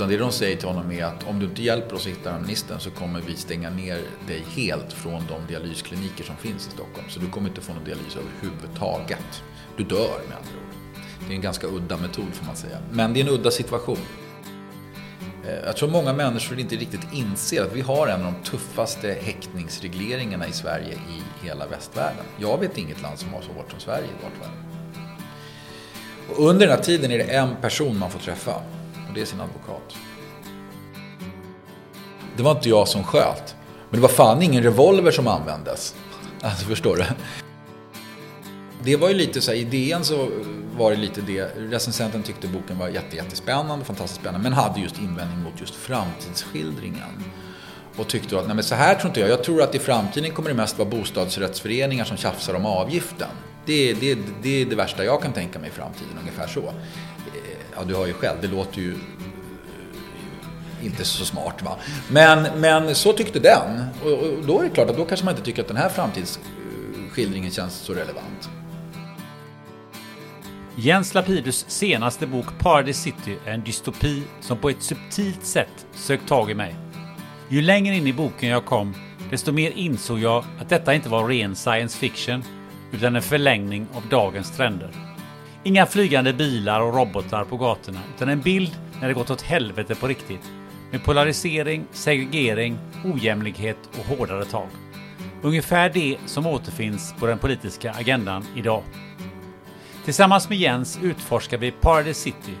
Utan det de säger till honom är att om du inte hjälper oss att hitta ministern så kommer vi stänga ner dig helt från de dialyskliniker som finns i Stockholm. Så du kommer inte få någon dialys överhuvudtaget. Du dör med andra ord. Det är en ganska udda metod får man säga. Men det är en udda situation. Eh, jag tror många människor inte riktigt inser att vi har en av de tuffaste häktningsregleringarna i Sverige i hela västvärlden. Jag vet inget land som har så hårt som Sverige i vart fall. Och under den här tiden är det en person man får träffa och det är sin advokat. Det var inte jag som sköt. Men det var fan ingen revolver som användes. Alltså förstår du? Det var ju lite så här, idén så var det lite det. Recensenten tyckte boken var jätte, jättespännande, fantastiskt spännande. Men hade just invändning mot just framtidsskildringen. Och tyckte att, nej men så här tror inte jag. Jag tror att i framtiden kommer det mest vara bostadsrättsföreningar som tjafsar om avgiften. Det, det, det är det värsta jag kan tänka mig i framtiden, ungefär så. Ja, du hör ju själv, det låter ju eh, inte så smart va. Men, men så tyckte den. Och, och då är det klart att då kanske man inte tycker att den här framtidsskildringen känns så relevant. Jens Lapidus senaste bok Paradise City är en dystopi som på ett subtilt sätt sökt tag i mig. Ju längre in i boken jag kom, desto mer insåg jag att detta inte var ren science fiction, utan en förlängning av dagens trender. Inga flygande bilar och robotar på gatorna, utan en bild när det gått åt helvete på riktigt. Med polarisering, segregering, ojämlikhet och hårdare tag. Ungefär det som återfinns på den politiska agendan idag. Tillsammans med Jens utforskar vi Paradise City,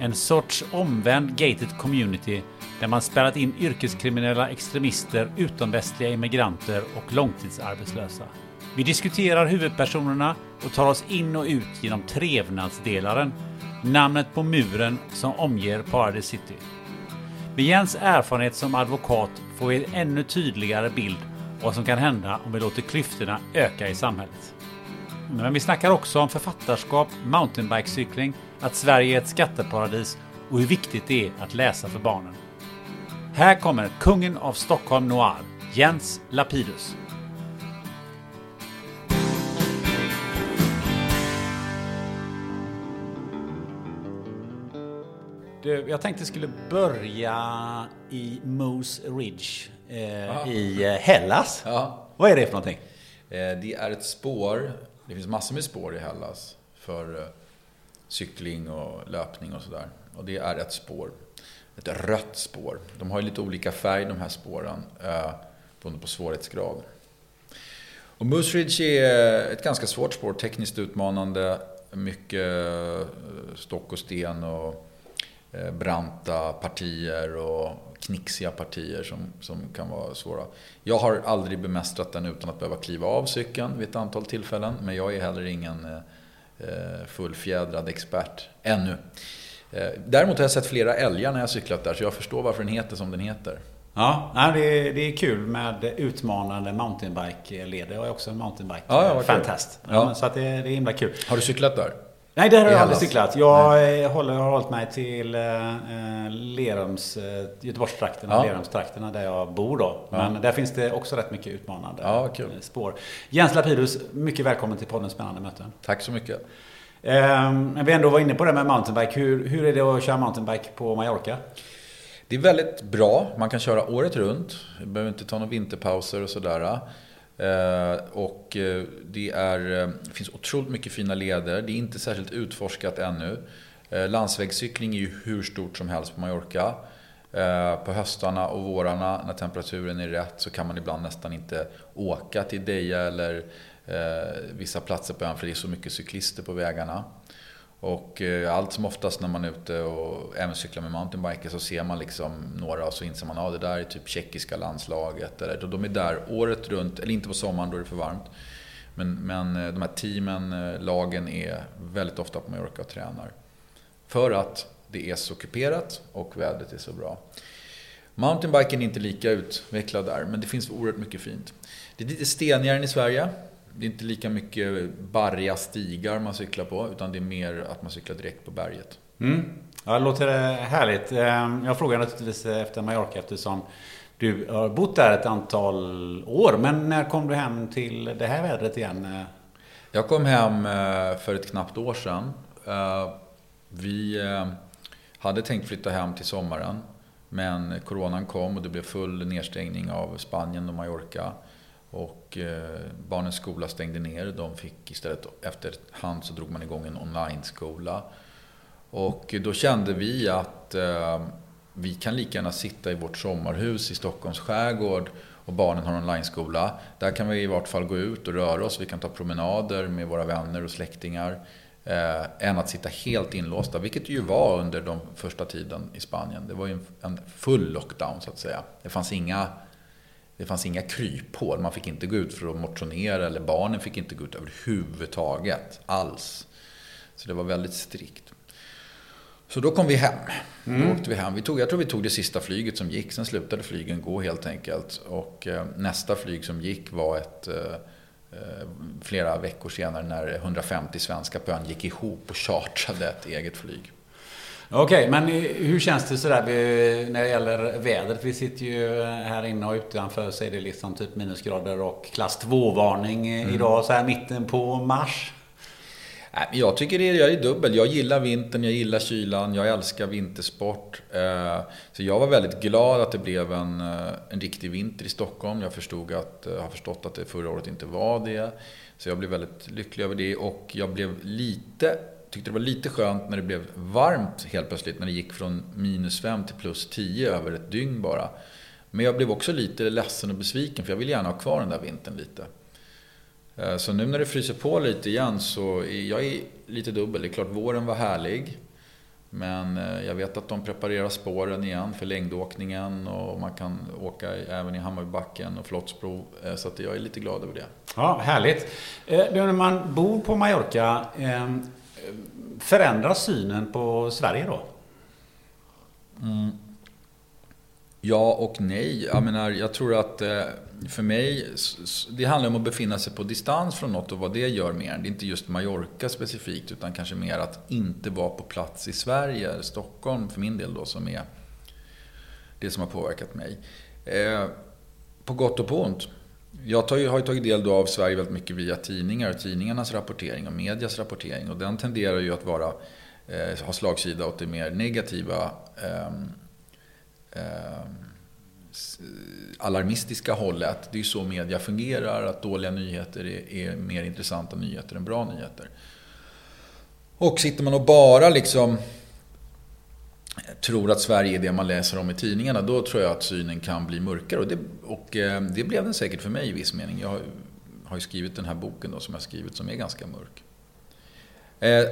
en sorts omvänd gated community där man spärrat in yrkeskriminella extremister, utomvästliga immigranter och långtidsarbetslösa. Vi diskuterar huvudpersonerna och tar oss in och ut genom trevnadsdelaren, namnet på muren som omger Paradise City. Med Jens erfarenhet som advokat får vi en ännu tydligare bild av vad som kan hända om vi låter klyftorna öka i samhället. Men vi snackar också om författarskap, mountainbikecykling, att Sverige är ett skatteparadis och hur viktigt det är att läsa för barnen. Här kommer kungen av Stockholm Noir, Jens Lapidus. Du, jag tänkte skulle börja i Moose Ridge eh, i eh, Hellas. Ja. Vad är det för någonting? Eh, Det är ett spår, det finns massor med spår i Hellas för eh, cykling och löpning och sådär. Och det är ett spår, ett rött spår. De har ju lite olika färg de här spåren, eh, beroende på svårighetsgrad. Och Moose Ridge är ett ganska svårt spår, tekniskt utmanande, mycket eh, stock och sten och branta partier och knixiga partier som, som kan vara svåra. Jag har aldrig bemästrat den utan att behöva kliva av cykeln vid ett antal tillfällen. Men jag är heller ingen eh, fullfjädrad expert ännu. Eh, däremot har jag sett flera älgar när jag cyklat där så jag förstår varför den heter som den heter. Ja, det, är, det är kul med utmanande mountainbike-leder. Jag är också en mountainbike-fantast. Ja, Ja. så att det, det är himla kul. Har du cyklat där? Nej, där har jag aldrig cyklat. Jag eh, håller, har hållit mig till eh, eh, Lerums, eh, Göteborgstrakterna, Ja. Lerumstrakterna där jag bor då. Men där finns det också rätt mycket utmanande Ja, kul. eh, spår. Jens Lapidus, mycket välkommen till podden Spännande möten. Tack så mycket. Eh, när vi ändå var inne på det med mountainbike. Hur, hur är det att köra mountainbike på Mallorca? Det är väldigt bra. Man kan köra året runt. Man behöver inte ta några vinterpauser och sådär. Eh, och eh, det, är, det finns otroligt mycket fina leder. Det är inte särskilt utforskat ännu. Landsvägscykling är ju hur stort som helst på Mallorca. På höstarna och vårarna när temperaturen är rätt så kan man ibland nästan inte åka till Deja eller vissa platser på ön för det är så mycket cyklister på vägarna. Och eh, allt som oftast när man är ute och även cyklar med mountainbiker så ser man liksom några och så inser man att ah, det där är typ tjeckiska landslaget. Eller, de är där året runt, eller inte på sommaren då är det för varmt. Men, men eh, de här teamen, eh, lagen är väldigt ofta på Mallorca och tränar. För att det är så kuperat och vädret är så bra. Mountainbiken är inte lika utvecklad där, men det finns oerhört mycket fint. Det är lite stenigare än i Sverige. Det är inte lika mycket barriga stigar man cyklar på, utan det är mer att man cyklar direkt på berget. Mm. Ja, det låter härligt. Eh, Jag frågar naturligtvis efter Mallorca eftersom du har bott där ett antal år. Men när kom du hem till det här vädret igen? Eh, Jag kom hem eh, för ett knappt år sedan. Eh, Vi eh, hade tänkt flytta hem till sommaren. Men coronan kom och det blev full nedstängning av Spanien och Mallorca. Och eh, barnens skola stängde ner. De fick istället, efterhand så drog man igång en online-skola. Och då kände vi att eh, vi kan lika gärna sitta i vårt sommarhus i Stockholms skärgård och barnen har online-skola. Där kan vi i vart fall gå ut och röra oss. Vi kan ta promenader med våra vänner och släktingar. Eh, än att sitta helt inlåsta, vilket det ju var under de första tiden i Spanien. Det var ju en, en full lockdown så att säga. Det fanns inga det fanns inga kryphål. Man fick inte gå ut för att motionera eller barnen fick inte gå ut överhuvudtaget. Alls. Så det var väldigt strikt. Så då kom vi hem. Då åkte vi hem. Vi tog, jag tror vi tog det sista flyget som gick. Sen slutade flygen gå helt enkelt. Och eh, nästa flyg som gick var ett eh, eh, flera veckor senare när 150 svenska på ön gick ihop och chartrade ett eget flyg. Okej, men hur känns det sådär när det gäller vädret? Vi sitter ju här inne och utanför så är det liksom typ minusgrader och klass 2-varning idag så här mitten på mars. Jag tycker det är, jag är dubbel. Jag gillar vintern, jag gillar kylan, jag älskar vintersport. Eh, Så jag var väldigt glad att det blev en, eh, en riktig vinter i Stockholm. Jag förstod att, eh, har förstått att det förra året inte var det. Så jag blev väldigt lycklig över det och jag blev lite, tyckte det var lite skönt när det blev varmt helt plötsligt. När det gick från minus 5 till plus 10 över ett dygn bara. Men jag blev också lite ledsen och besviken för jag vill gärna ha kvar den där vintern lite. Eh, så nu när det fryser på lite igen så är jag är lite dubbel. Det är klart våren var härlig. Men eh, jag vet att de preparerar spåren igen för längdåkningen och man kan åka även i Hammarbybacken och Flottsbro. Eh, så att jag är lite glad över det. Ja, härligt. Du, När man bor på Mallorca, förändras synen på Sverige då? Mm. Ja och nej. Jag menar, jag tror att eh, för mig, det handlar om att befinna sig på distans från något och vad det gör mer. Det är inte just Mallorca specifikt, utan kanske mer att inte vara på plats i Sverige, Stockholm för min del då, som är det som har påverkat mig. Eh, på gott och på ont. Jag tar har ju tagit del då av Sverige väldigt mycket via tidningar, tidningarnas rapportering och medias rapportering. Och den tenderar ju att vara, eh, ha slagsida åt det mer negativa eh, eh, alarmistiska hållet. Det är ju så media fungerar, att dåliga nyheter är, är mer intressanta nyheter än bra nyheter. Och sitter man och bara liksom tror att Sverige är det man läser om i tidningarna, då tror jag att synen kan bli mörkare. Och det, och eh, det blev den säkert för mig i viss mening. Jag har, har ju skrivit den här boken då, som jag skrivit som är ganska mörk. Eh,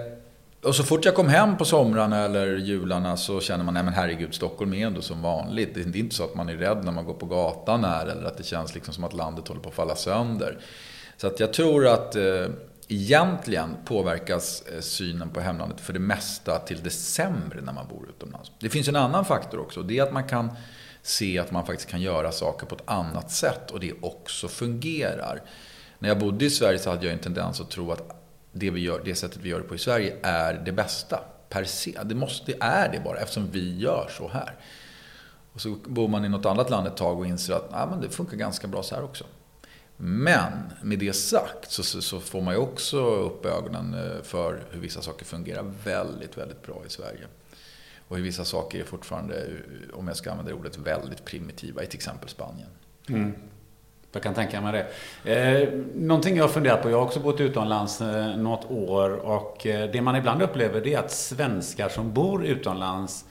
och så fort jag kom hem på somrarna eller jularna så känner man, nej men herregud, Stockholm är ändå som vanligt. Det är inte så att man är rädd när man går på gatan här eller att det känns liksom som att landet håller på att falla sönder. Så att jag tror att eh, egentligen påverkas eh, synen på hemlandet för det mesta till det sämre när man bor utomlands. Det finns en annan faktor också. Det är att man kan se att man faktiskt kan göra saker på ett annat sätt och det också fungerar. När jag bodde i Sverige så hade jag en tendens att tro att det, vi gör, det sättet vi gör det på i Sverige är det bästa. Per se. Det, måste, det är det bara eftersom vi gör så här. Och så bor man i något annat land ett tag och inser att ah, men det funkar ganska bra så här också. Men med det sagt så, så, så, får man ju också upp ögonen eh, för hur vissa saker fungerar väldigt, väldigt bra i Sverige. Och hur vissa saker är fortfarande, eh, om jag ska använda det ordet, väldigt primitiva i till exempel Spanien. Mm. Jag kan tänka mig det. Eh, någonting jag har funderat på, jag har också bott utomlands eh, något år och eh, det man ibland upplever det är att svenskar som bor utomlands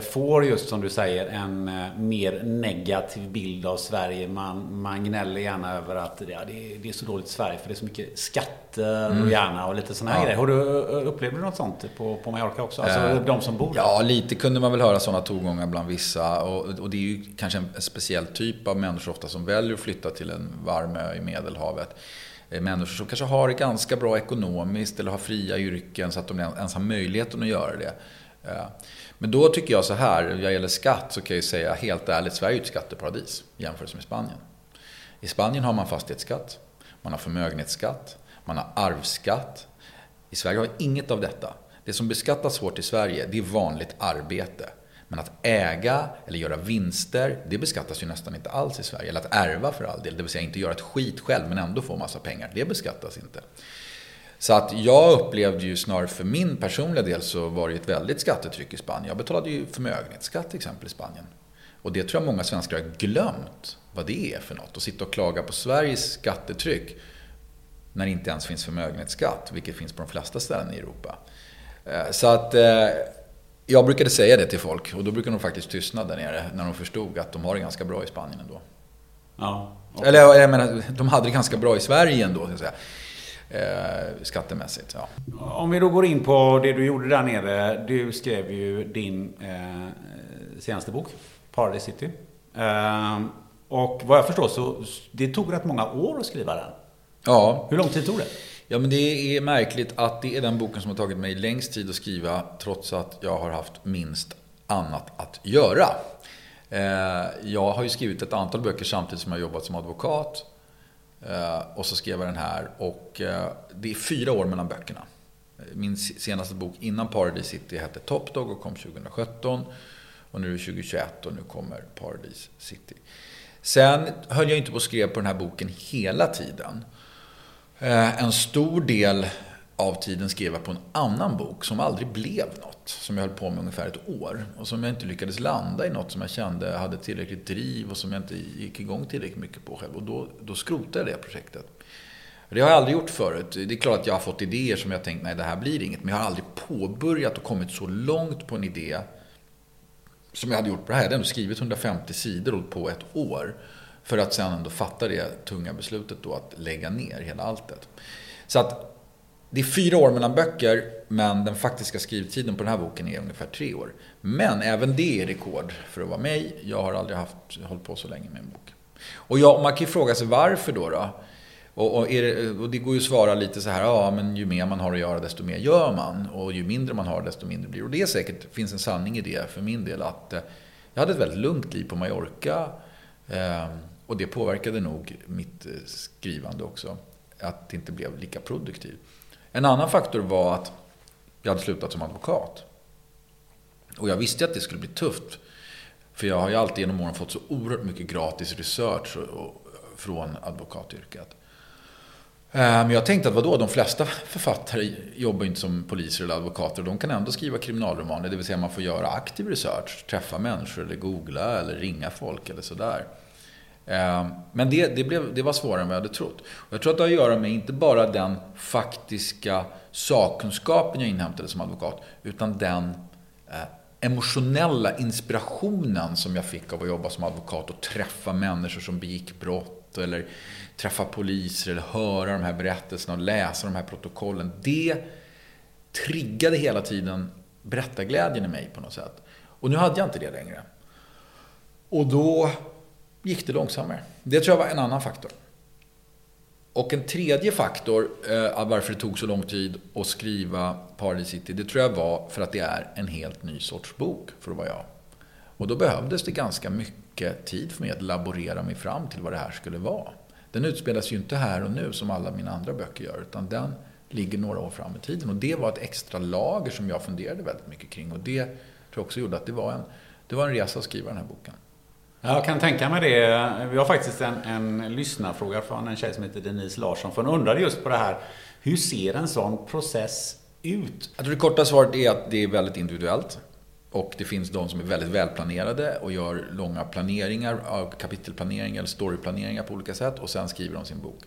får just som du säger en eh, mer negativ bild av Sverige. Man, man gnäller gärna över att ja, det, är, det är så dåligt i Sverige för det är så mycket skatter mm. och gärna och lite sådana ja. grejer. Har du, eh, upplevde du något sånt på, på Mallorca också? Alltså äh, de som bor där? Ja, lite kunde man väl höra sådana tongångar bland vissa. Och, och, det är ju kanske en speciell typ av människor ofta som väljer att flytta till en varm ö i Medelhavet människor som kanske har det ganska bra ekonomiskt eller har fria yrken så att de ens har möjligheten att göra det. Men då tycker jag så här, vad gäller skatt så kan jag säga helt ärligt, Sverige är ett skatteparadis jämfört med Spanien. I Spanien har man fastighetsskatt, man har förmögenhetsskatt, man har arvsskatt. I Sverige har vi inget av detta. Det som beskattas hårt i Sverige, det är vanligt arbete. Men att äga eller göra vinster, det beskattas ju nästan inte alls i Sverige. Eller att ärva för all del, det vill säga inte göra ett skit själv men ändå få massa pengar. Det beskattas inte. Så att jag upplevde ju snarare för min personliga del så var det ett väldigt skattetryck i Spanien. Jag betalade ju förmögenhetsskatt till exempel i Spanien. Och det tror jag många svenskar har glömt vad det är för något. Att sitta och klaga på Sveriges skattetryck när det inte ens finns förmögenhetsskatt, vilket finns på de flesta ställen i Europa. Eh, så att eh, jag brukade säga det till folk och då brukade de faktiskt tystna där nere när de förstod att de har det ganska bra i Spanien ändå. Ja, okay. Eller jag menar, de hade det ganska bra i Sverige ändå. Så att säga eh, skattemässigt. Ja. Om vi då går in på det du gjorde där nere. Du skrev ju din eh, senaste bok, Paradise City. Eh, och vad jag förstår så det tog rätt många år att skriva den. Ja. Hur lång tid tog det? Ja, men det är märkligt att det är den boken som har tagit mig längst tid att skriva trots att jag har haft minst annat att göra. Eh, jag har ju skrivit ett antal böcker samtidigt som jag har jobbat som advokat. Eh, och så skrev jag den här och eh, det är fyra år mellan böckerna. Min senaste bok innan Paradise City hette Top Dog och kom 2017. Och nu är det 2021 och nu kommer Paradise City. Sen höll jag inte på att skriva på den här boken hela tiden. Eh, en stor del av tiden skrev jag på en annan bok som aldrig blev något. Som jag höll på med ungefär ett år. Och som jag inte lyckades landa i något som jag kände hade tillräckligt driv och som jag inte gick igång tillräckligt mycket på själv. Och då, då skrotade jag det projektet. Det har jag aldrig gjort förut. Det är klart att jag har fått idéer som jag tänkt, nej det här blir inget. Men jag har aldrig påbörjat och kommit så långt på en idé som jag hade gjort på det här. Jag hade ändå skrivit 150 sidor på ett år. För att sen ändå fatta det tunga beslutet då att lägga ner hela alltet. Så att det är fyra år mellan böcker, men den faktiska skrivtiden på den här boken är ungefär tre år. Men även det är rekord för att vara mig. Jag har aldrig haft, hållit på så länge med en bok. Och ja, man kan ju fråga sig varför då. då? Och, och, det, och, det, går ju att svara lite så här, ja men ju mer man har att göra desto mer gör man. Och ju mindre man har desto mindre blir det. Och det är säkert, finns en sanning i det för min del att eh, jag hade ett väldigt lugnt liv på Mallorca. Eh, och det påverkade nog mitt eh, skrivande också. Att det inte blev lika produktivt. En annan faktor var att jag hade slutat som advokat. Och jag visste att det skulle bli tufft. För jag har ju alltid genom åren fått så oerhört mycket gratis research från advokatyrket. Eh, men jag tänkte att vadå, de flesta författare jobbar inte som poliser eller advokater. De kan ändå skriva kriminalromaner, det vill säga man får göra aktiv research, träffa människor eller googla eller ringa folk eller sådär. Ehm, men det, det, blev, det var svårare än vad jag hade trott. Och jag tror att det har att göra med inte bara den faktiska sakkunskapen jag inhämtade som advokat, utan den eh, emotionella inspirationen som jag fick av att jobba som advokat och träffa människor som begick brott eller träffa poliser eller höra de här berättelserna och läsa de här protokollen. Det triggade hela tiden berättarglädjen i mig på något sätt. Och nu hade jag inte det längre. Och då gick det långsammare. Det tror jag var en annan faktor. Och en tredje faktor eh, varför det tog så lång tid att skriva Paradise City, det tror jag var för att det är en helt ny sorts bok för att vara jag. Och då behövdes det ganska mycket tid för mig att laborera mig fram till vad det här skulle vara. Den utspelas ju inte här och nu som alla mina andra böcker gör, utan den ligger några år fram i tiden. Och det var ett extra lager som jag funderade väldigt mycket kring. Och det tror jag också gjorde att det var en, det var en resa att skriva den här boken. Jag kan tänka mig det. Vi har faktiskt en, en lyssnarfråga från en tjej som heter Denise Larsson. För hon undrade just på det här. Hur ser en sån process ut? Jag tror det korta svaret är att det är väldigt individuellt. Och det finns de som är väldigt välplanerade och gör långa planeringar, eh, kapitelplaneringar eller storyplaneringar på olika sätt. Och sen skriver de sin bok.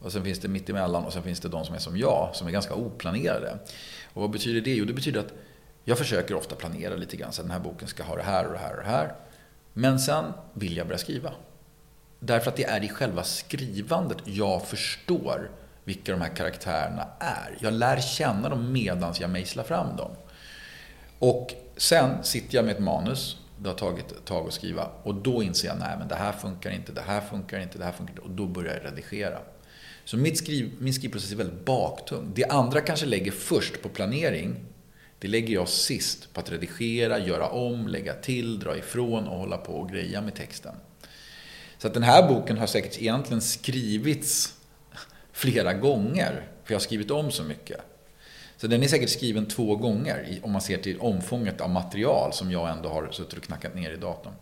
Och sen finns det mitt emellan och sen finns det de som är som jag, som är ganska oplanerade. Och vad betyder det? Jo, det betyder att jag försöker ofta planera lite grann. Så den här boken ska ha det här och det här och det här. Men sen vill jag börja skriva. Därför att det är i själva skrivandet jag förstår vilka de här karaktärerna är. Jag lär känna dem medan jag mejslar fram dem. Och sen sitter jag med ett manus. Det har tagit ett tag att skriva. Och då inser jag, nej men det här funkar inte, det här funkar inte, det här funkar inte. Och då börjar jag redigera. Så mitt skriv, min skrivprocess är väldigt baktung. Det andra kanske lägger först på planering. Det lägger jag sist på att redigera, göra om, lägga till, dra ifrån och hålla på och greja med texten. Så att den här boken har säkert egentligen skrivits flera gånger. För jag har skrivit om så mycket. Så den är säkert skriven två gånger om man ser till omfånget av material som jag ändå har suttit och knackat ner i datorn.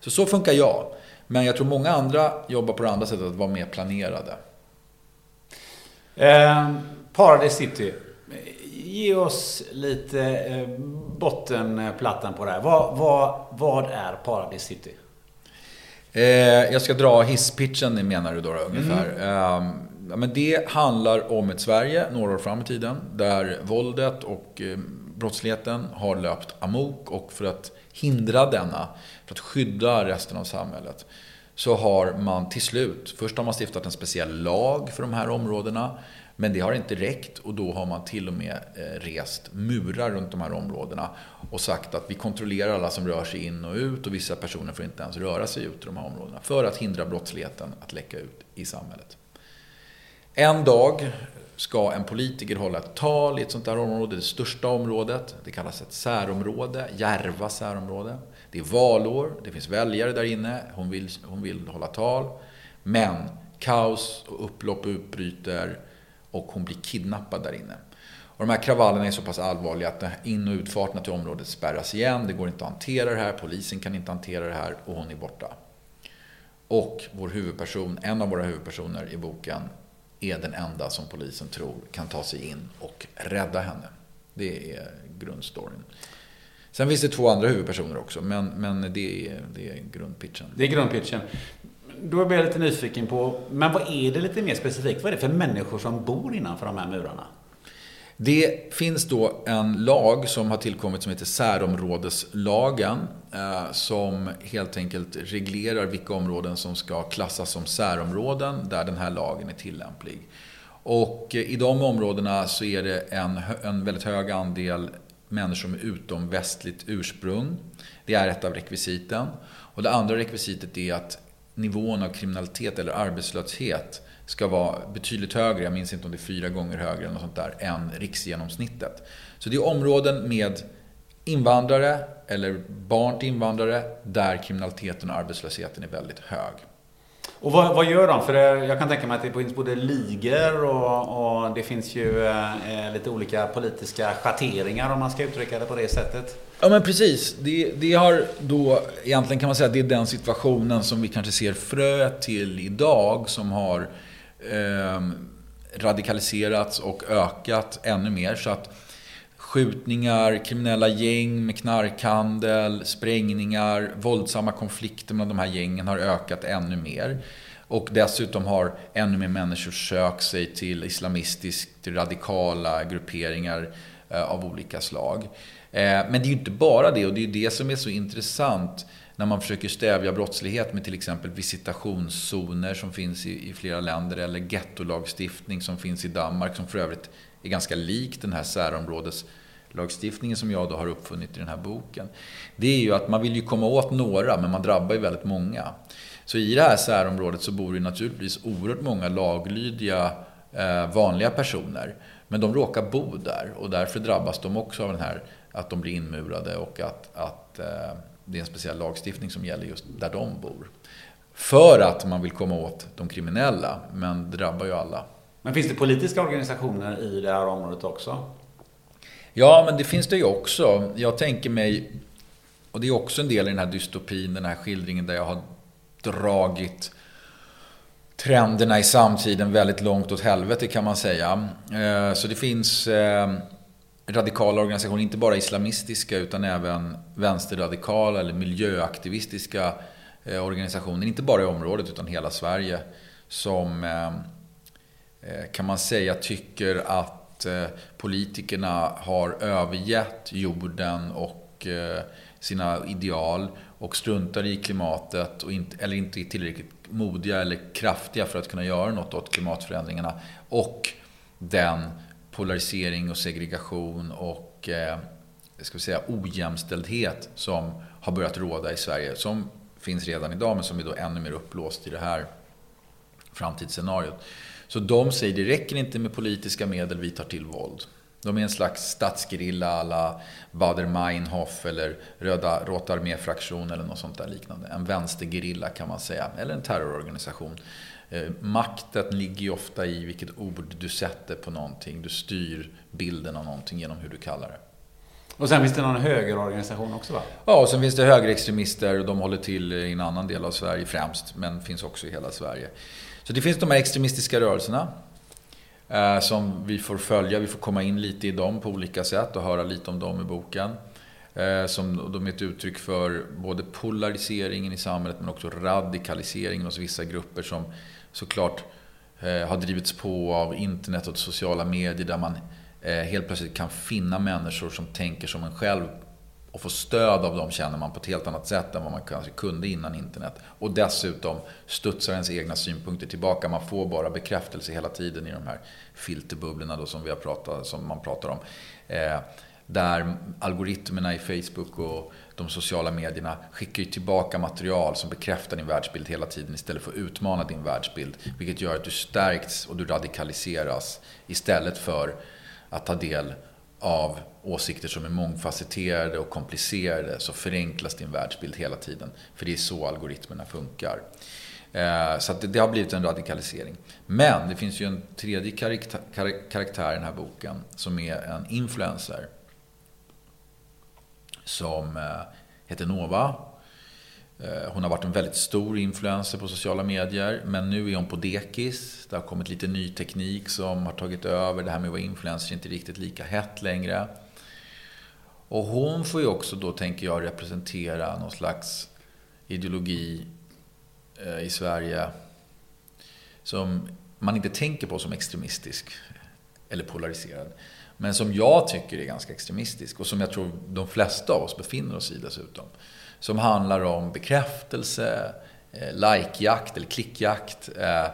Så så funkar jag. Men jag tror många andra jobbar på det andra sättet, att vara mer planerade. Eh, Paradise City. Ge oss lite eh, bottenplattan på det här. Vad, vad, vad är Paradise City? Eh, jag ska dra hisspitchen menar du då, då ungefär. Mm. Eh, men det handlar om ett Sverige några år fram i tiden där våldet och eh, brottsligheten har löpt amok och för att hindra denna, för att skydda resten av samhället så har man till slut, först har man stiftat en speciell lag för de här områdena. Men det har inte räckt och då har man till och med eh, rest murar runt de här områdena och sagt att vi kontrollerar alla som rör sig in och ut och vissa personer får inte ens röra sig ut i de här områdena för att hindra brottsligheten att läcka ut i samhället. En dag ska en politiker hålla ett tal i ett sånt här område, det största området. Det kallas ett särområde, Järva särområde. Det är valår, det finns väljare där inne, hon vill, hon vill hålla tal. Men kaos och upplopp utbryter och hon blir kidnappad där inne. Och de här kravallerna är så pass allvarliga att in och utfarterna till området spärras igen. Det går inte att hantera det här, polisen kan inte hantera det här och hon är borta. Och vår huvudperson, en av våra huvudpersoner i boken, är den enda som polisen tror kan ta sig in och rädda henne. Det är grundstoryn. Sen finns det två andra huvudpersoner också, men, men det, är, det är grundpitchen. Det är grundpitchen. Då blir jag lite nyfiken på, men vad är det lite mer specifikt? Vad är det för människor som bor innanför de här murarna? Det finns då en lag som har tillkommit som heter särområdeslagen. Eh, som helt enkelt reglerar vilka områden som ska klassas som särområden där den här lagen är tillämplig. Och eh, i de områdena så är det en, en väldigt hög andel människor med utomvästligt ursprung. Det är ett av rekvisiten. Och det andra rekvisitet är att nivån av kriminalitet eller arbetslöshet ska vara betydligt högre, jag minns inte om det är fyra gånger högre eller något sånt där, än riksgenomsnittet. Så det är områden med invandrare eller barn till invandrare där kriminaliteten och arbetslösheten är väldigt hög. Och vad, vad, gör de? För jag kan tänka mig att det finns både ligor och, och det finns ju eh, eh, lite olika politiska schatteringar om man ska uttrycka det på det sättet. Ja men precis. Det, det har då, egentligen kan man säga att det är den situationen som vi kanske ser fröet till idag som har eh, radikaliserats och ökat ännu mer. Så att skjutningar, kriminella gäng med knarkhandel, sprängningar, våldsamma konflikter mellan de här gängen har ökat ännu mer. Och dessutom har ännu mer människor sökt sig till islamistiskt radikala grupperingar eh, av olika slag. Eh, men det är ju inte bara det och det är ju det som är så intressant när man försöker stävja brottslighet med till exempel visitationszoner som finns i, flera länder eller gettolagstiftning som finns i Danmark som för övrigt är ganska lik den här särområdeslagstiftningen som jag då har uppfunnit i den här boken. Det är ju att man vill ju komma åt några, men man drabbar ju väldigt många. Så i det här särområdet så bor det naturligtvis oerhört många laglydiga eh, vanliga personer. Men de råkar bo där och därför drabbas de också av den här att de blir inmurade och att, att eh, det är en speciell lagstiftning som gäller just där de bor. För att man vill komma åt de kriminella, men det drabbar ju alla. Men finns det politiska organisationer i det här området också? Ja, men det finns det ju också. Jag tänker mig, och det är också en del i den här dystopin, den här skildringen där jag har dragit trenderna i samtiden väldigt långt åt helvete kan man säga. Eh, så det finns eh, radikala organisationer, inte bara islamistiska utan även vänsterradikala eller miljöaktivistiska eh, organisationer, inte bara i området utan hela Sverige, som Eh, kan man säga tycker att eh, politikerna har övergett jorden och eh, sina ideal och struntar i klimatet och inte, eller inte är tillräckligt modiga eller kraftiga för att kunna göra något åt klimatförändringarna. Och den polarisering och segregation och eh, ska vi säga, ojämställdhet som har börjat råda i Sverige. Som finns redan idag men som är då ännu mer uppblåst i det här framtidsscenariot. Så de säger det räcker inte med politiska medel, vi tar till våld. De är en slags statsgerilla alla Bader-Meinhof eller Röda Råta arméfraktion eller något sånt där liknande. En vänstergerilla kan man säga, eller en terrororganisation. Eh, makten ligger ju ofta i vilket ord du sätter på någonting. Du styr bilden av någonting genom hur du kallar det. Och sen finns det någon högerorganisation också va? Ja, och sen finns det högerextremister och de håller till i en annan del av Sverige främst, men finns också i hela Sverige. Så det finns de här extremistiska rörelserna. Eh, som vi får följa. Vi får komma in lite i dem på olika sätt och höra lite om dem i boken. Eh, som de är ett uttryck för både polariseringen i samhället men också radikaliseringen hos vissa grupper som såklart eh, har drivits på av internet och sociala medier där man eh, helt plötsligt kan finna människor som tänker som en själv och få stöd av dem känner man på ett helt annat sätt än vad man kanske kunde innan internet. Och dessutom studsar ens egna synpunkter tillbaka. Man får bara bekräftelse hela tiden i de här filterbubblorna då som, vi har pratat, som man pratar om. Eh, där algoritmerna i Facebook och de sociala medierna skickar ju tillbaka material som bekräftar din världsbild hela tiden istället för att utmana din världsbild. Vilket gör att du stärks och du radikaliseras istället för att ta del av åsikter som är mångfacetterade och komplicerade så förenklas din världsbild hela tiden. För det är så algoritmerna funkar. Eh, så det, har blivit en radikalisering. Men det finns ju en tredje karaktär i den här boken som är en influencer. Som eh, heter Nova. Eh, hon har varit en väldigt stor influencer på sociala medier. Men nu är hon på dekis. Det har kommit lite ny teknik som har tagit över. Det här med att vara influencer är inte riktigt lika hett längre. Och hon får ju också då, tänker jag, representera någon slags ideologi eh, i Sverige som man inte tänker på som extremistisk eller polariserad. Men som jag tycker är ganska extremistisk och som jag tror de flesta av oss befinner oss i dessutom. Som handlar om bekräftelse, eh, likejakt eller klickjakt. Eh,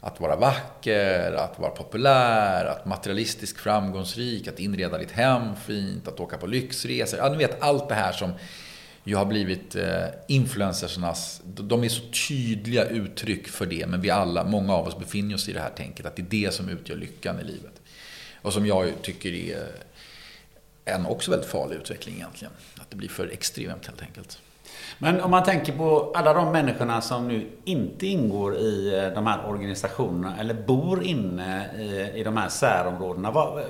att vara vacker, att vara populär, att materialistisk framgångsrik, att inreda ditt hem fint, att åka på lyxresor. Ja, ni vet allt det här som ju har blivit eh, influencersernas, de är så tydliga uttryck för det. Men vi alla, många av oss befinner oss i det här tänket att det är det som utgör lyckan i livet. Och som jag tycker är en också väldigt farlig utveckling egentligen. Att det blir för extremt helt enkelt. Men om man tänker på alla de människorna som nu inte ingår i eh, de här organisationerna eller bor inne i, i de här särområdena. Vad, eh,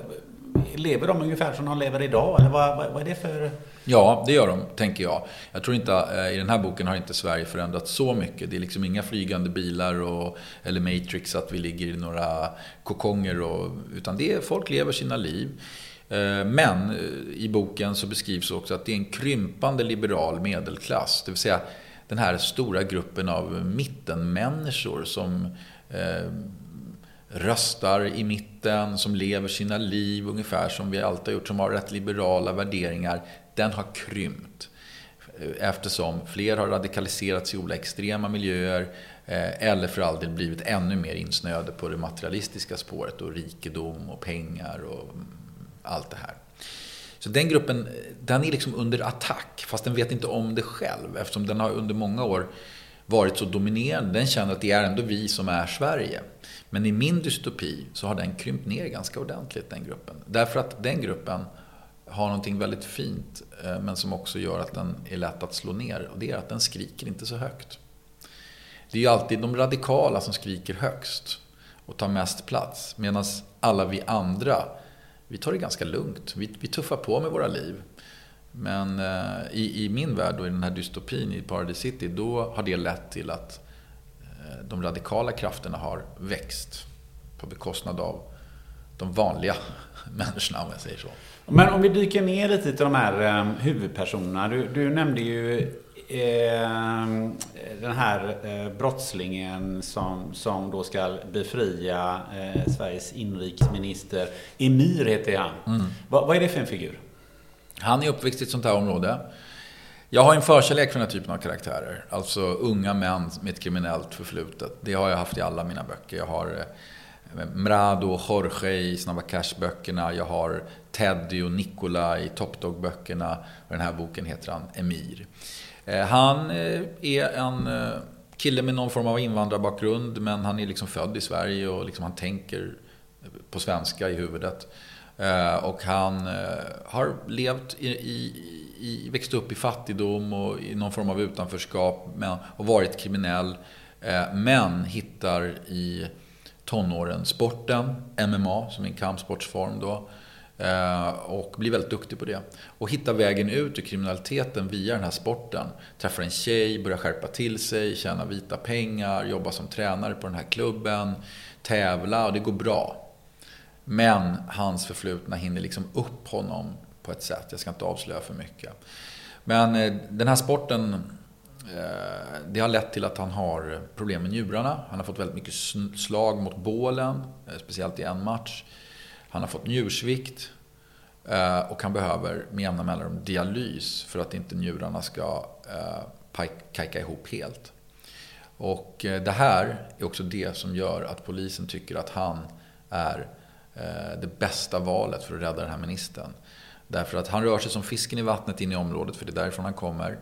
lever de ungefär som de lever idag? Eller vad, vad, vad, är det för... Ja, det gör de, tänker jag. Jag tror inte, eh, i den här boken har inte Sverige förändrats så mycket. Det är liksom inga flygande bilar och, eller Matrix, att vi ligger i några kokonger. Och, utan det är, folk lever sina liv. Eh, men eh, i boken så beskrivs också att det är en krympande liberal medelklass. Det vill säga den här stora gruppen av mittenmänniskor som eh, röstar i mitten, som lever sina liv ungefär som vi alltid har gjort, som har rätt liberala värderingar. Den har krympt. Eh, eftersom fler har radikaliserats i olika extrema miljöer eller för all del blivit ännu mer insnöade på det materialistiska spåret och rikedom och pengar och allt det här. Så den gruppen, den är liksom under attack, fast den vet inte om det själv eftersom den har under många år varit så dominerande. Den känner att det är ändå vi som är Sverige. Men i min dystopi så har den krympt ner ganska ordentligt, den gruppen. Därför att den gruppen har någonting väldigt fint, eh, men som också gör att den är lätt att slå ner. Och det är att den skriker inte så högt. Det är ju alltid de radikala som skriker högst. och tar mest plats. Medan alla vi andra, vi tar det ganska lugnt. Vi, vi tuffar på med våra liv. Men eh, i, i, min värld, och i den här dystopin i Paradise City, då har det lett till att eh, de radikala krafterna har växt på bekostnad av de vanliga människorna, om jag säger så. Men om vi dyker ner lite till de här eh, huvudpersonerna. Du, du nämnde ju eh, den här eh, brottslingen som, som då ska befria eh, Sveriges inrikesminister. Emir heter han. Mm. Va, vad är det för en figur? Han är uppväxt i ett sånt här område. Jag har en förkärlek för den här typen av karaktärer. Alltså unga män med ett kriminellt förflutet. Det har jag haft i alla mina böcker. Jag har eh, Mrado och Jorge i Snabba Cash-böckerna. Jag har Teddy och Nicola i Top Dog-böckerna. Och den här boken heter han Emir. Eh, han eh, är en eh, kille med någon form av invandrarbakgrund. Men han är liksom född i Sverige och liksom han tänker på svenska i huvudet. Och han har levt i, i, i, växt upp i fattigdom och i någon form av utanförskap och varit kriminell. Men hittar i tonåren sporten, MMA som är en kampsportsform då. Eh, och blir väldigt duktig på det. Och hittar vägen ut ur kriminaliteten via den här sporten. Träffar en tjej, börjar skärpa till sig, tjäna vita pengar, jobbar som tränare på den här klubben. Tävla och det går bra. Men hans förflutna hinner liksom upp honom på ett sätt. Jag ska inte avslöja för mycket. Men eh, den här sporten, eh, det har lett till att han har problem med njurarna. Han har fått väldigt mycket slag mot bålen, speciellt i en match. Han har fått njursvikt. Eh, och han behöver med jämna mellanrum dialys för att inte njurarna ska eh, kajka ihop helt. Och eh, det här är också det som gör att polisen tycker att han är det bästa valet för att rädda den här ministern. Därför att han rör sig som fisken i vattnet in i området, för det är därifrån han kommer.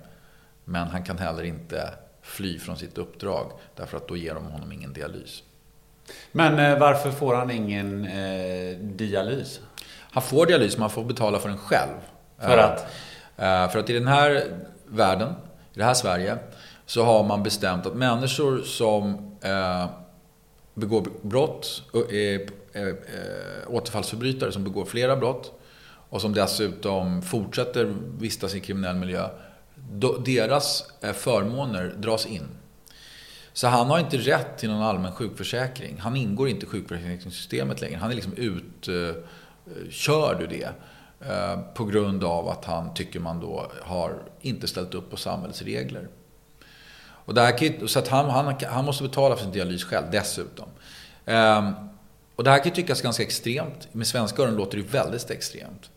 Men han kan heller inte fly från sitt uppdrag, därför att då ger de honom ingen dialys. Men eh, varför får han ingen eh, dialys? Han får dialys, men han får betala för den själv. För att? Eh, för att i den här världen, i det här Sverige, så har man bestämt att människor som eh, begår brott, Eh, eh, återfallsförbrytare som begår flera brott och som dessutom fortsätter vistas i kriminell miljö. Deras eh, förmåner dras in. Så han har inte rätt till någon allmän sjukförsäkring. Han ingår inte i sjukförsäkringssystemet längre. Han är liksom utkörd ur det. Eh, på grund av att han, tycker man då, har inte ställt upp på samhällets regler. Och det här, så att han, han, han måste betala för sin dialys själv dessutom. Ehm, och det här kan ju tyckas ganska extremt. Med svenska öron låter det väldigt extremt.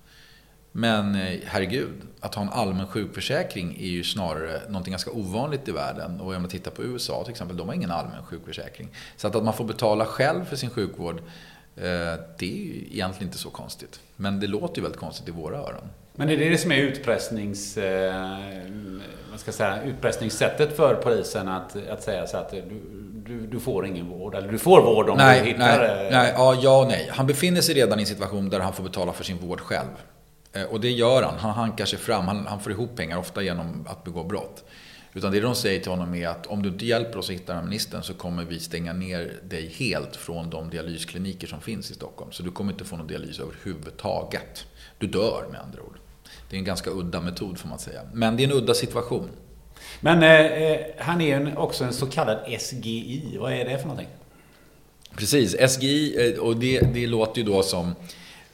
Men eh, herregud, att ha en allmän sjukförsäkring är ju snarare någonting ganska ovanligt i världen. Och om man tittar på USA till exempel, de har ingen allmän sjukförsäkring. Så att, att man får betala själv för sin sjukvård, eh, det är ju egentligen inte så konstigt. Men det låter ju väldigt konstigt i våra öron. Men är det det som är utpressnings, eh, vad ska säga, utpressningssättet för polisen att, att säga så att du, du, får ingen vård? Eller du får vård om nej, du hittar... Nej, nej, ja, ja och nej. Han befinner sig redan i en situation där han får betala för sin vård själv. Eh, och det gör han. Han hankar sig fram. Han, han får ihop pengar, ofta genom att begå brott. Utan det de säger till honom är att om du inte hjälper oss att hitta den här ministern så kommer vi stänga ner dig helt från de dialyskliniker som finns i Stockholm. Så du kommer inte få någon dialys överhuvudtaget. Du dör med andra ord. Det är en ganska udda metod får man säga. Men det är en udda situation. Men eh, eh han är en, också en så kallad SGI. Vad är det för någonting? Precis, SGI eh, och det, det låter ju då som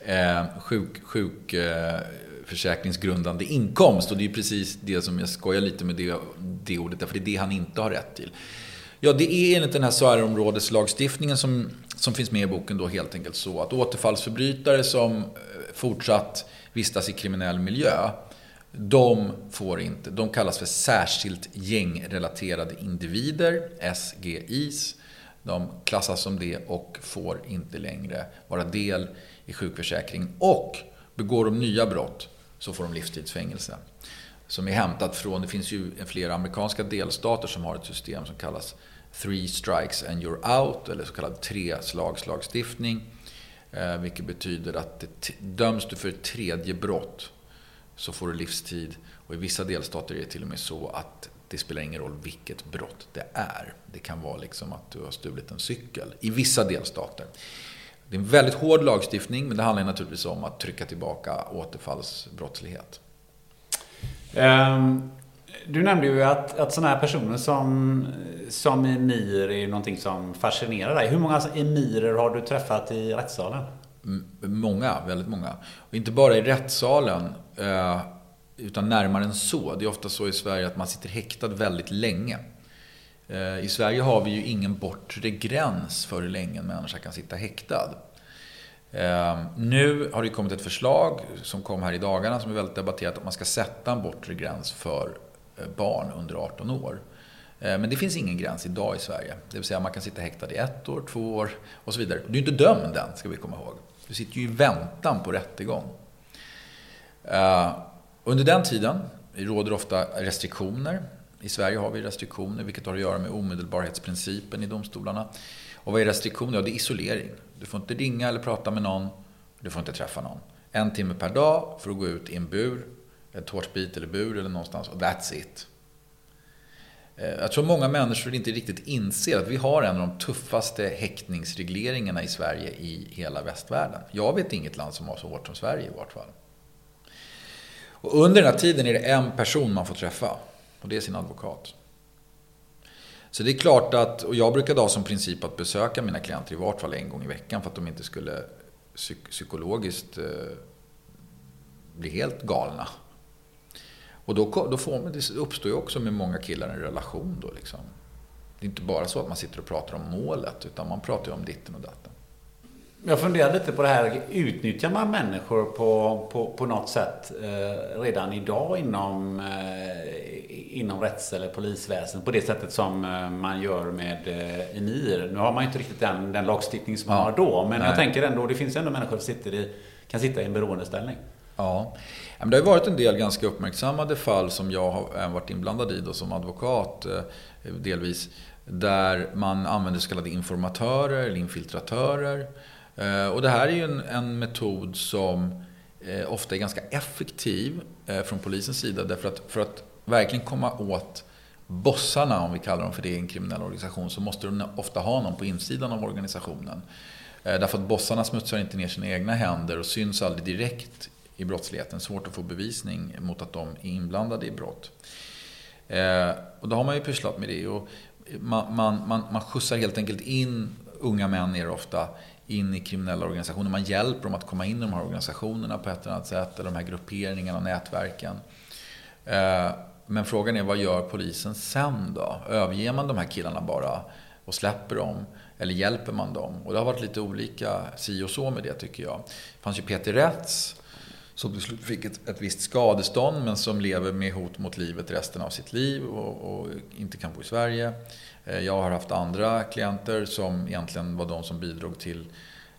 eh, sjuk, sjuk eh, försäkringsgrundande inkomst. Och det är precis det som jag skojar lite med det, det ordet, för det är det han inte har rätt till. Ja, det är enligt den här SAR-områdeslagstiftningen som, som finns med i boken då helt enkelt så att återfallsförbrytare som eh, fortsatt vistas i kriminell miljö, de får inte, de kallas för särskilt gängrelaterade individer, SGIs. De klassas som det och får inte längre vara del i sjukförsäkringen. Och begår de nya brott så får de livstidsfängelse. Som är hämtat från, det finns ju flera amerikanska delstater som har ett system som kallas Three strikes and you're out, eller så kallad treslagslagstiftning. Eh, vilket betyder att döms du för ett tredje brott så får du livstid. Och i vissa delstater är det till och med så att det spelar ingen roll vilket brott det är. Det kan vara liksom att du har stulit en cykel i vissa delstater. Det är en väldigt hård lagstiftning, men det handlar naturligtvis om att trycka tillbaka återfallsbrottslighet. Um, du nämnde ju att, att sådana här personer som, som emir är någonting som fascinerar dig. Hur många emirer har du träffat i rättssalen? Många, väldigt många. Och inte bara i rättssalen, eh, utan närmare än så. Det är ofta så i Sverige att man sitter häktad väldigt länge. Eh, I Sverige har vi ju ingen bortre gräns för hur länge en människa kan sitta häktad. Eh, nu har det kommit ett förslag som kom här i dagarna som är väldigt debatterat att man ska sätta en bortre gräns för eh, barn under 18 år. Men det finns ingen gräns idag i Sverige. Det vill säga man kan sitta häktad i ett år, två år och så vidare. Du är inte dömd än, ska vi komma ihåg. Du sitter ju i väntan på rättegång. Under den tiden råder ofta restriktioner. I Sverige har vi restriktioner, vilket har att göra med omedelbarhetsprincipen i domstolarna. Och vad är restriktioner? Ja, det är isolering. Du får inte ringa eller prata med någon. Du får inte träffa någon. En timme per dag för att gå ut i en bur, en tårtbit eller bur eller någonstans. Och that's it. Eh, jag tror många människor inte riktigt inser att vi har en av de tuffaste häktningsregleringarna i Sverige i hela västvärlden. Jag vet inget land som har så hårt som Sverige i vart fall. Och under den här tiden är det en person man får träffa. Och det är sin advokat. Så det är klart att, och jag brukade ha som princip att besöka mina klienter i vart fall en gång i veckan för att de inte skulle psyk psykologiskt eh, bli helt galna. Och då, då får man, det uppstår ju också med många killar en relation då liksom. Det är inte bara så att man sitter och pratar om målet, utan man pratar ju om ditten och datten. Jag funderar lite på det här, utnyttjar man människor på, på, på något sätt eh, redan idag inom, eh, inom rätts eller polisväsendet på det sättet som eh, man gör med eh, EMIR? Nu har man ju inte riktigt den, den lagstiftning som man ja. har då, men Nej. jag tänker ändå, det finns ändå människor som sitter i, kan sitta i en beroendeställning. Ja, men det har varit en del ganska uppmärksammade fall som jag har varit inblandad i då, som advokat eh, delvis. Där man använder så kallade informatörer eller infiltratörer Eh, och det här är ju en, en metod som eh, ofta är ganska effektiv eh, från polisens sida. Därför att för att verkligen komma åt bossarna, om vi kallar dem för det i en kriminell organisation, så måste de ofta ha någon på insidan av organisationen. Eh, därför att bossarna smutsar inte ner sina egna händer och syns aldrig direkt i brottsligheten. Svårt att få bevisning mot att de är inblandade i brott. Eh, och då har man ju pysslat med det. Och man, man, man, man skjutsar helt enkelt in unga män är det ofta in i kriminella organisationer. Man hjälper dem att komma in i de här organisationerna på ett eller annat sätt. Eller de här grupperingarna och nätverken. Eh, men frågan är vad gör polisen sen då? Överger man de här killarna bara och släpper dem? Eller hjälper man dem? Och det har varit lite olika si och så med det tycker jag. Det fanns ju Peter Rätts som till slut fick ett, ett visst skadestånd men som lever med hot mot livet resten av sitt liv och, och inte kan bo i Sverige. Eh, jag har haft andra klienter som egentligen var de som bidrog till,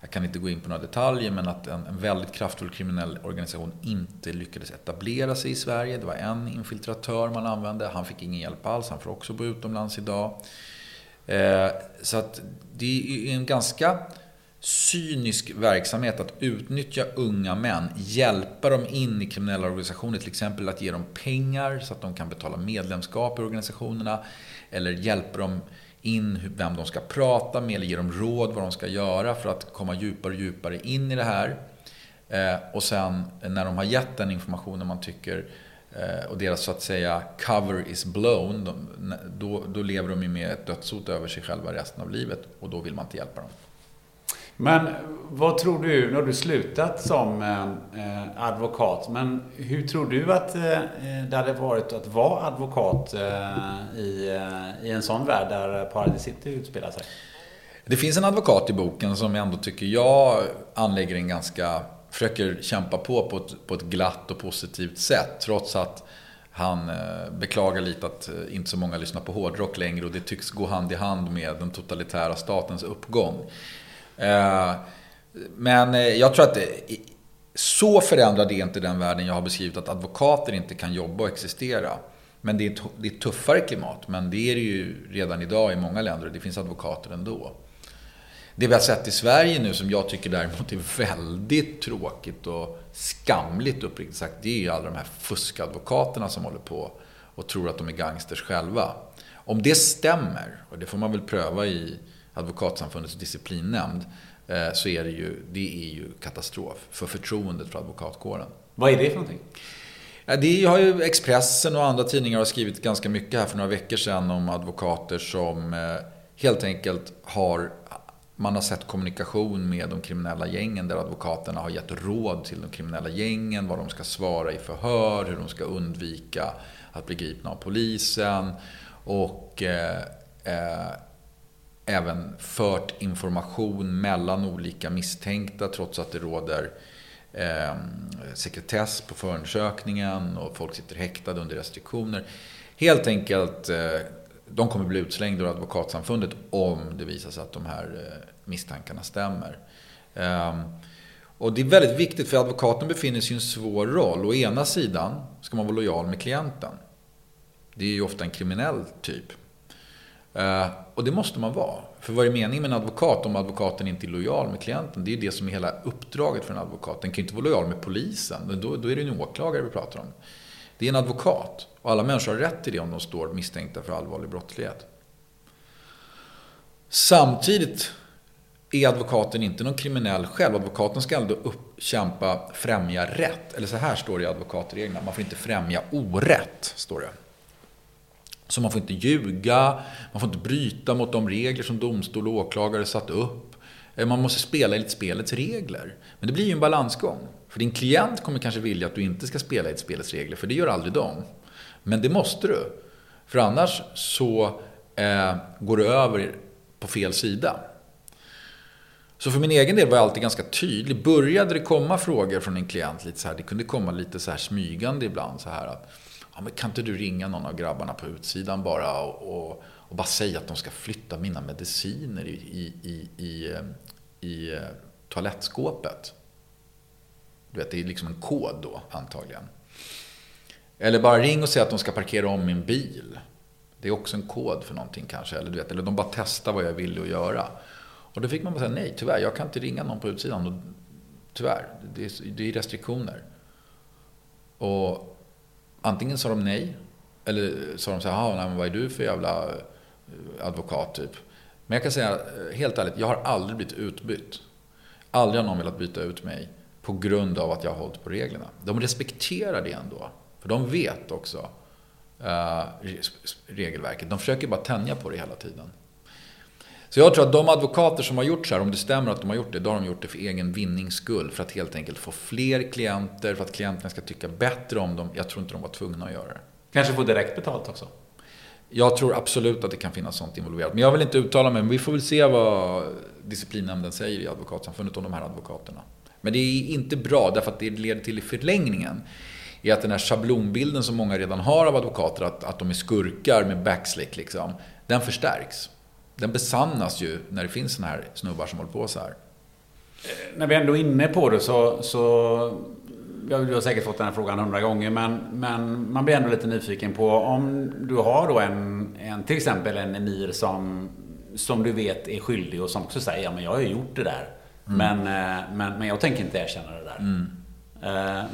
jag kan inte gå in på några detaljer, men att en, en väldigt kraftfull kriminell organisation inte lyckades etablera sig i Sverige. Det var en infiltratör man använde, han fick ingen hjälp alls, han får också bo utomlands idag. Eh, så att det är en ganska cynisk verksamhet att utnyttja unga män, hjälpa dem in i kriminella organisationer, till exempel att ge dem pengar så att de kan betala medlemskap i organisationerna, eller hjälpa dem in vem de ska prata med eller ge dem råd vad de ska göra för att komma djupare och djupare in i det här. Eh, och sen när de har gett den informationen man tycker eh, och deras så att säga cover is blown, då, då lever de ju med ett dödshot över sig själva resten av livet och då vill man inte hjälpa dem. Men vad tror du, nu har du slutat som eh, advokat, men hur tror du att eh, eh det hade varit att vara advokat eh, i, eh, i en sån värld där Paradise City utspelar sig? Det finns en advokat i boken som ändå tycker jag anlägger en ganska, försöker kämpa på på ett, på ett glatt och positivt sätt, trots att han eh, beklagar lite att inte så många lyssnar på hårdrock längre och det tycks gå hand i hand med den totalitära statens uppgång. Eh, men eh, jag tror att eh, så förändrad är inte den världen jag har beskrivit att advokater inte kan jobba och existera. Men det är, det är ett tuffare klimat. Men det är det ju redan idag i många länder och det finns advokater ändå. Det vi har sett i Sverige nu som jag tycker däremot är väldigt tråkigt och skamligt uppriktigt sagt. Det är ju alla de här fuskadvokaterna som håller på och tror att de är gangsters själva. Om det stämmer, och det får man väl pröva i Advokatsamfundets disciplinnämnd, eh, så är det ju, det är ju katastrof för förtroendet för advokatkåren. Vad är det för någonting? Ja, det har ju Expressen och andra tidningar har skrivit ganska mycket här för några veckor sedan om advokater som eh, helt enkelt har man har sett kommunikation med de kriminella gängen där advokaterna har gett råd till de kriminella gängen, vad de ska svara i förhör, hur de ska undvika att bli gripna av polisen. Och eh, eh, även fört information mellan olika misstänkta trots att det råder eh, sekretess på förundersökningen och folk sitter häktade under restriktioner. Helt enkelt, eh, de kommer bli utslängda ur advokatsamfundet om det visar sig att de här eh, misstankarna stämmer. Eh, och det är väldigt viktigt för advokaten befinner sig i en svår roll. Å ena sidan ska man vara lojal med klienten. Det är ju ofta en kriminell typ. Eh, och det måste man vara. För vad är meningen med en advokat om advokaten inte är lojal med klienten? Det är ju det som är hela uppdraget för en advokat. Den kan ju inte vara lojal med polisen. Då, då är det en åklagare vi pratar om. Det är en advokat. Och alla människor har rätt till det om de står misstänkta för allvarlig brottslighet. Samtidigt är advokaten inte någon kriminell själv. Advokaten ska ändå uppkämpa främja rätt. Eller så här står det i advokatreglerna. Man får inte främja orätt, står det. Så man får inte ljuga, man får inte bryta mot de regler som domstol och åklagare satt upp. Eh, man måste spela enligt spelets regler. Men det blir ju en balansgång. För din klient kommer kanske vilja att du inte ska spela enligt spelets regler, för det gör aldrig de. Men det måste du. För annars så eh, går du över på fel sida. Så för min egen del var jag alltid ganska tydlig. Började det komma frågor från en klient lite så här, det kunde komma lite så här smygande ibland så här att ja, men kan inte du ringa någon av grabbarna på utsidan bara och, och, och bara säga att de ska flytta mina mediciner i, i, i, i, ehm, i eh, toalettskåpet? Du vet, det är liksom en kod då antagligen. Eller bara ring och säg att de ska parkera om min bil. Det är också en kod för någonting kanske. Eller, du vet, eller de bara testar vad jag vill att göra. Och då fick man bara säga nej, tyvärr, jag kan inte ringa någon på utsidan. Och, tyvärr, det är, det är restriktioner. Och antingen sa de nej, eller sa de så här, nej, men vad är du för jävla eh, advokat typ. Men jag kan säga eh, helt ärligt, jag har aldrig blivit utbytt. Aldrig har någon velat byta ut mig på grund av att jag har hållit på reglerna. De respekterar det ändå. För de vet också uh, regelverket. De försöker bara tänja på det hela tiden. Så jag tror att de advokater som har gjort så här, om det stämmer att de har gjort det, då har de gjort det för egen vinnings skull. För att helt enkelt få fler klienter, för att klienterna ska tycka bättre om dem. Jag tror inte de var tvungna att göra det. Kanske få direkt betalt också? Jag tror absolut att det kan finnas sånt involverat. Men jag vill inte uttala mig, men vi får väl se vad disciplinnämnden säger i Advokatsamfundet om de här advokaterna. Men det är inte bra, därför att det leder till i förlängningen är att den här schablonbilden som många redan har av advokater, att, att de är skurkar med backslick, liksom, den förstärks den besannas ju när det finns såna här snubbar som håller på så här. Eh, när vi ändå är inne på det så, så du har säkert fått den här frågan hundra gånger, men, men man blir ändå lite nyfiken på om du har då en, en till exempel en emir som, som du vet är skyldig och som också säger, ja men jag har ju gjort det där. Mm. Men, eh, men, men jag tänker inte erkänna det där. Mm. Eh,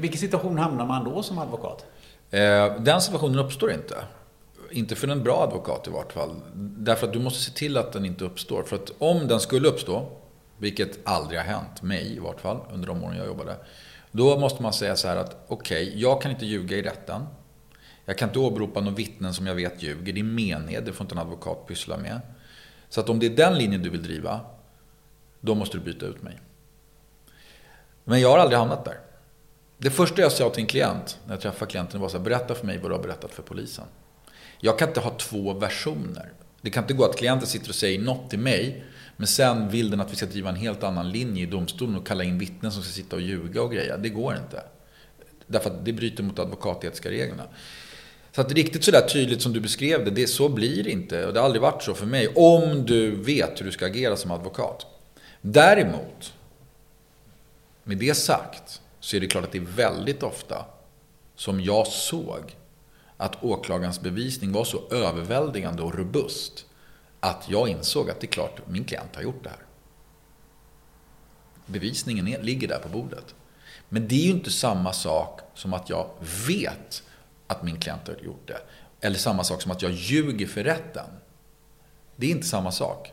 vilken situation hamnar man då som advokat? Den situationen uppstår inte. Inte för en bra advokat i vart fall. Därför att du måste se till att den inte uppstår. För att om den skulle uppstå, vilket aldrig har hänt mig i vart fall under de åren jag jobbade. Då måste man säga så här att okej, okay, jag kan inte ljuga i rätten. Jag kan inte åberopa några vittnen som jag vet ljuger. Det är mened, det får inte en advokat pyssla med. Så att om det är den linjen du vill driva, då måste du byta ut mig. Men jag har aldrig hamnat där. Det första jag sa till en klient, när jag träffade klienten, var så här, berätta för mig vad du har berättat för polisen. Jag kan inte ha två versioner. Det kan inte gå att klienten sitter och säger något till mig, men sen vill den att vi ska driva en helt annan linje i domstolen och kalla in vittnen som ska sitta och ljuga och greja. Det går inte. Därför att det bryter mot advokatetiska reglerna. Så att riktigt sådär tydligt som du beskrev det, det, så blir det inte. Och det har aldrig varit så för mig. Om du vet hur du ska agera som advokat. Däremot, med det sagt, så är det klart att det är väldigt ofta som jag såg att åklagarens bevisning var så överväldigande och robust att jag insåg att det är klart, min klient har gjort det här. Bevisningen är, ligger där på bordet. Men det är ju inte samma sak som att jag vet att min klient har gjort det. Eller samma sak som att jag ljuger för rätten. Det är inte samma sak.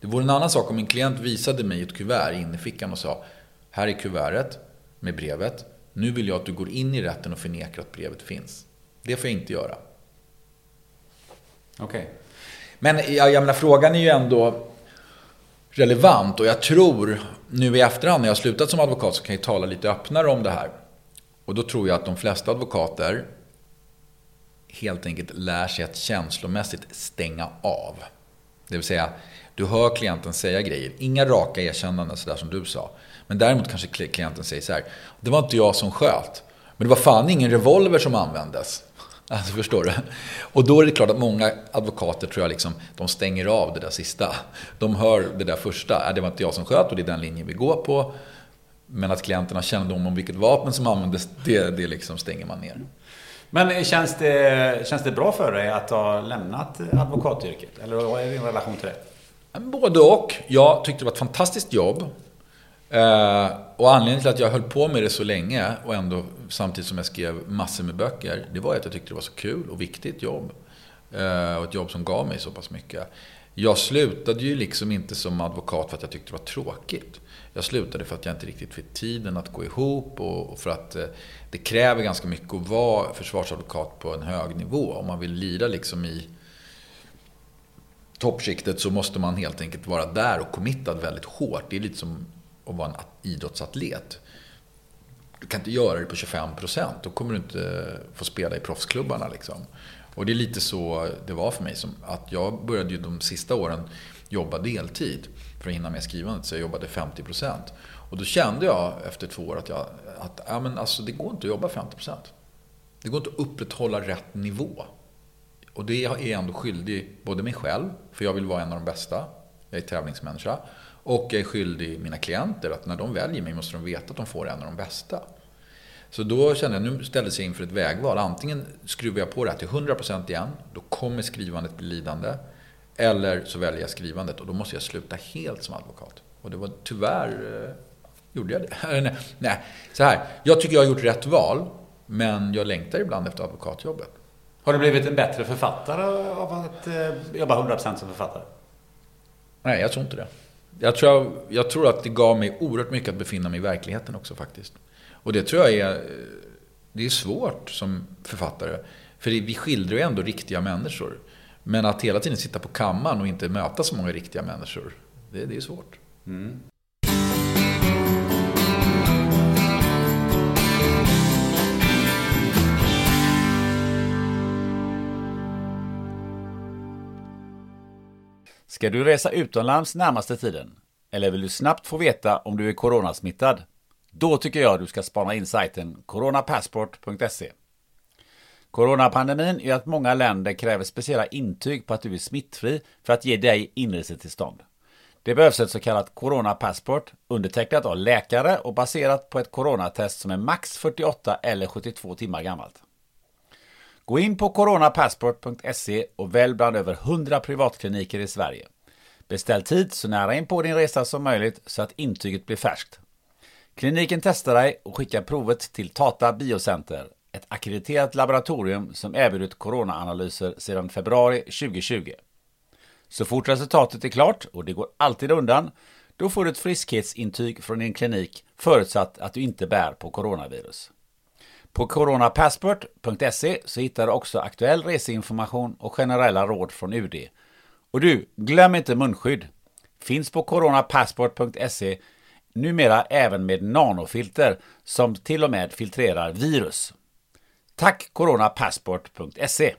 Det vore en annan sak om min klient visade mig ett kuvert in i fickan och sa Här är kuvertet med brevet. Nu vill jag att du går in i rätten och förnekar att brevet finns. Det får jag inte göra. Okej. Okay. Men jag, jag menar, frågan är ju ändå relevant och jag tror nu i efterhand när jag har slutat som advokat så kan jag tala lite öppnare om det här. Och då tror jag att de flesta advokater helt enkelt lär sig att känslomässigt stänga av. Det vill säga, du hör klienten säga grejer. Inga raka erkännanden sådär som du sa. Men däremot kanske klienten säger så här. Det var inte jag som sköt. Men det var fan ingen revolver som användes. Alltså förstår du? Och då är det klart att många advokater tror jag liksom, de stänger av det där sista. De hör det där första. Det var inte jag som sköt och det är den linjen vi går på. Men att klienterna känner om vilket vapen som användes, det, det liksom stänger man ner. Men känns det, känns det bra för dig att ha lämnat advokatyrket? Eller vad är din relation till det? Både och. Jag tyckte det var ett fantastiskt jobb. Eh, och anledningen till att jag höll på med det så länge och ändå samtidigt som jag skrev massor med böcker, det var att jag tyckte det var så kul och viktigt jobb. Eh, och ett jobb som gav mig så pass mycket. Jag slutade ju liksom inte som advokat för att jag tyckte det var tråkigt. Jag slutade för att jag inte riktigt fick tiden att gå ihop och för att eh, det kräver ganska mycket att vara försvarsadvokat på en hög nivå. Om man vill lira liksom i toppskiktet så måste man helt enkelt vara där och committad väldigt hårt. Det är lite som och vara en idrottsatlet. Du kan inte göra det på 25 procent. Då kommer du inte få spela i proffsklubbarna. Liksom. Och det är lite så det var för mig. Som att jag började ju de sista åren jobba deltid för att hinna med skrivandet. Så jag jobbade 50 procent. Och då kände jag efter två år att, jag, att ja, men alltså, det går inte att jobba 50 procent. Det går inte att upprätthålla rätt nivå. Och det är jag ändå skyldig både mig själv, för jag vill vara en av de bästa. Jag är tävlingsmänniska. Och jag är skyldig mina klienter att när de väljer mig måste de veta att de får en av de bästa. Så då kände jag, nu ställdes jag inför ett vägval. Antingen skruvar jag på det här till 100% igen, då kommer skrivandet bli lidande. Eller så väljer jag skrivandet och då måste jag sluta helt som advokat. Och det var tyvärr, eh, gjorde jag det? Nej, så här. Jag tycker jag har gjort rätt val, men jag längtar ibland efter advokatjobbet. Har du blivit en bättre författare av att eh, jobba 100% som författare? Nej, jag tror inte det. Jag tror, jag tror att det gav mig oerhört mycket att befinna mig i verkligheten också faktiskt. Och det tror jag är, det är svårt som författare. För vi skildrar ju ändå riktiga människor. Men att hela tiden sitta på kammaren och inte möta så många riktiga människor, det, det är svårt. Mm. Ska du resa utomlands närmaste tiden? Eller vill du snabbt få veta om du är coronasmittad? Då tycker jag du ska spana in sajten coronapassport.se. Coronapandemin gör att många länder kräver speciella intyg på att du är smittfri för att ge dig inresetillstånd. Det behövs ett så kallat coronapassport undertecknat av läkare och baserat på ett coronatest som är max 48 eller 72 timmar gammalt. Gå in på coronapassport.se och välj bland över 100 privatkliniker i Sverige. Beställ tid så nära in på din resa som möjligt så att intyget blir färskt. Kliniken testar dig och skickar provet till Tata Biocenter, ett akkrediterat laboratorium som erbjudit coronaanalyser sedan februari 2020. Så fort resultatet är klart, och det går alltid undan, då får du ett friskhetsintyg från din klinik förutsatt att du inte bär på coronavirus. På coronapassport.se så hittar du också aktuell reseinformation och generella råd från UD. Och du, glöm inte munskydd. Finns på coronapassport.se numera även med nanofilter som till och med filtrerar virus. Tack coronapassport.se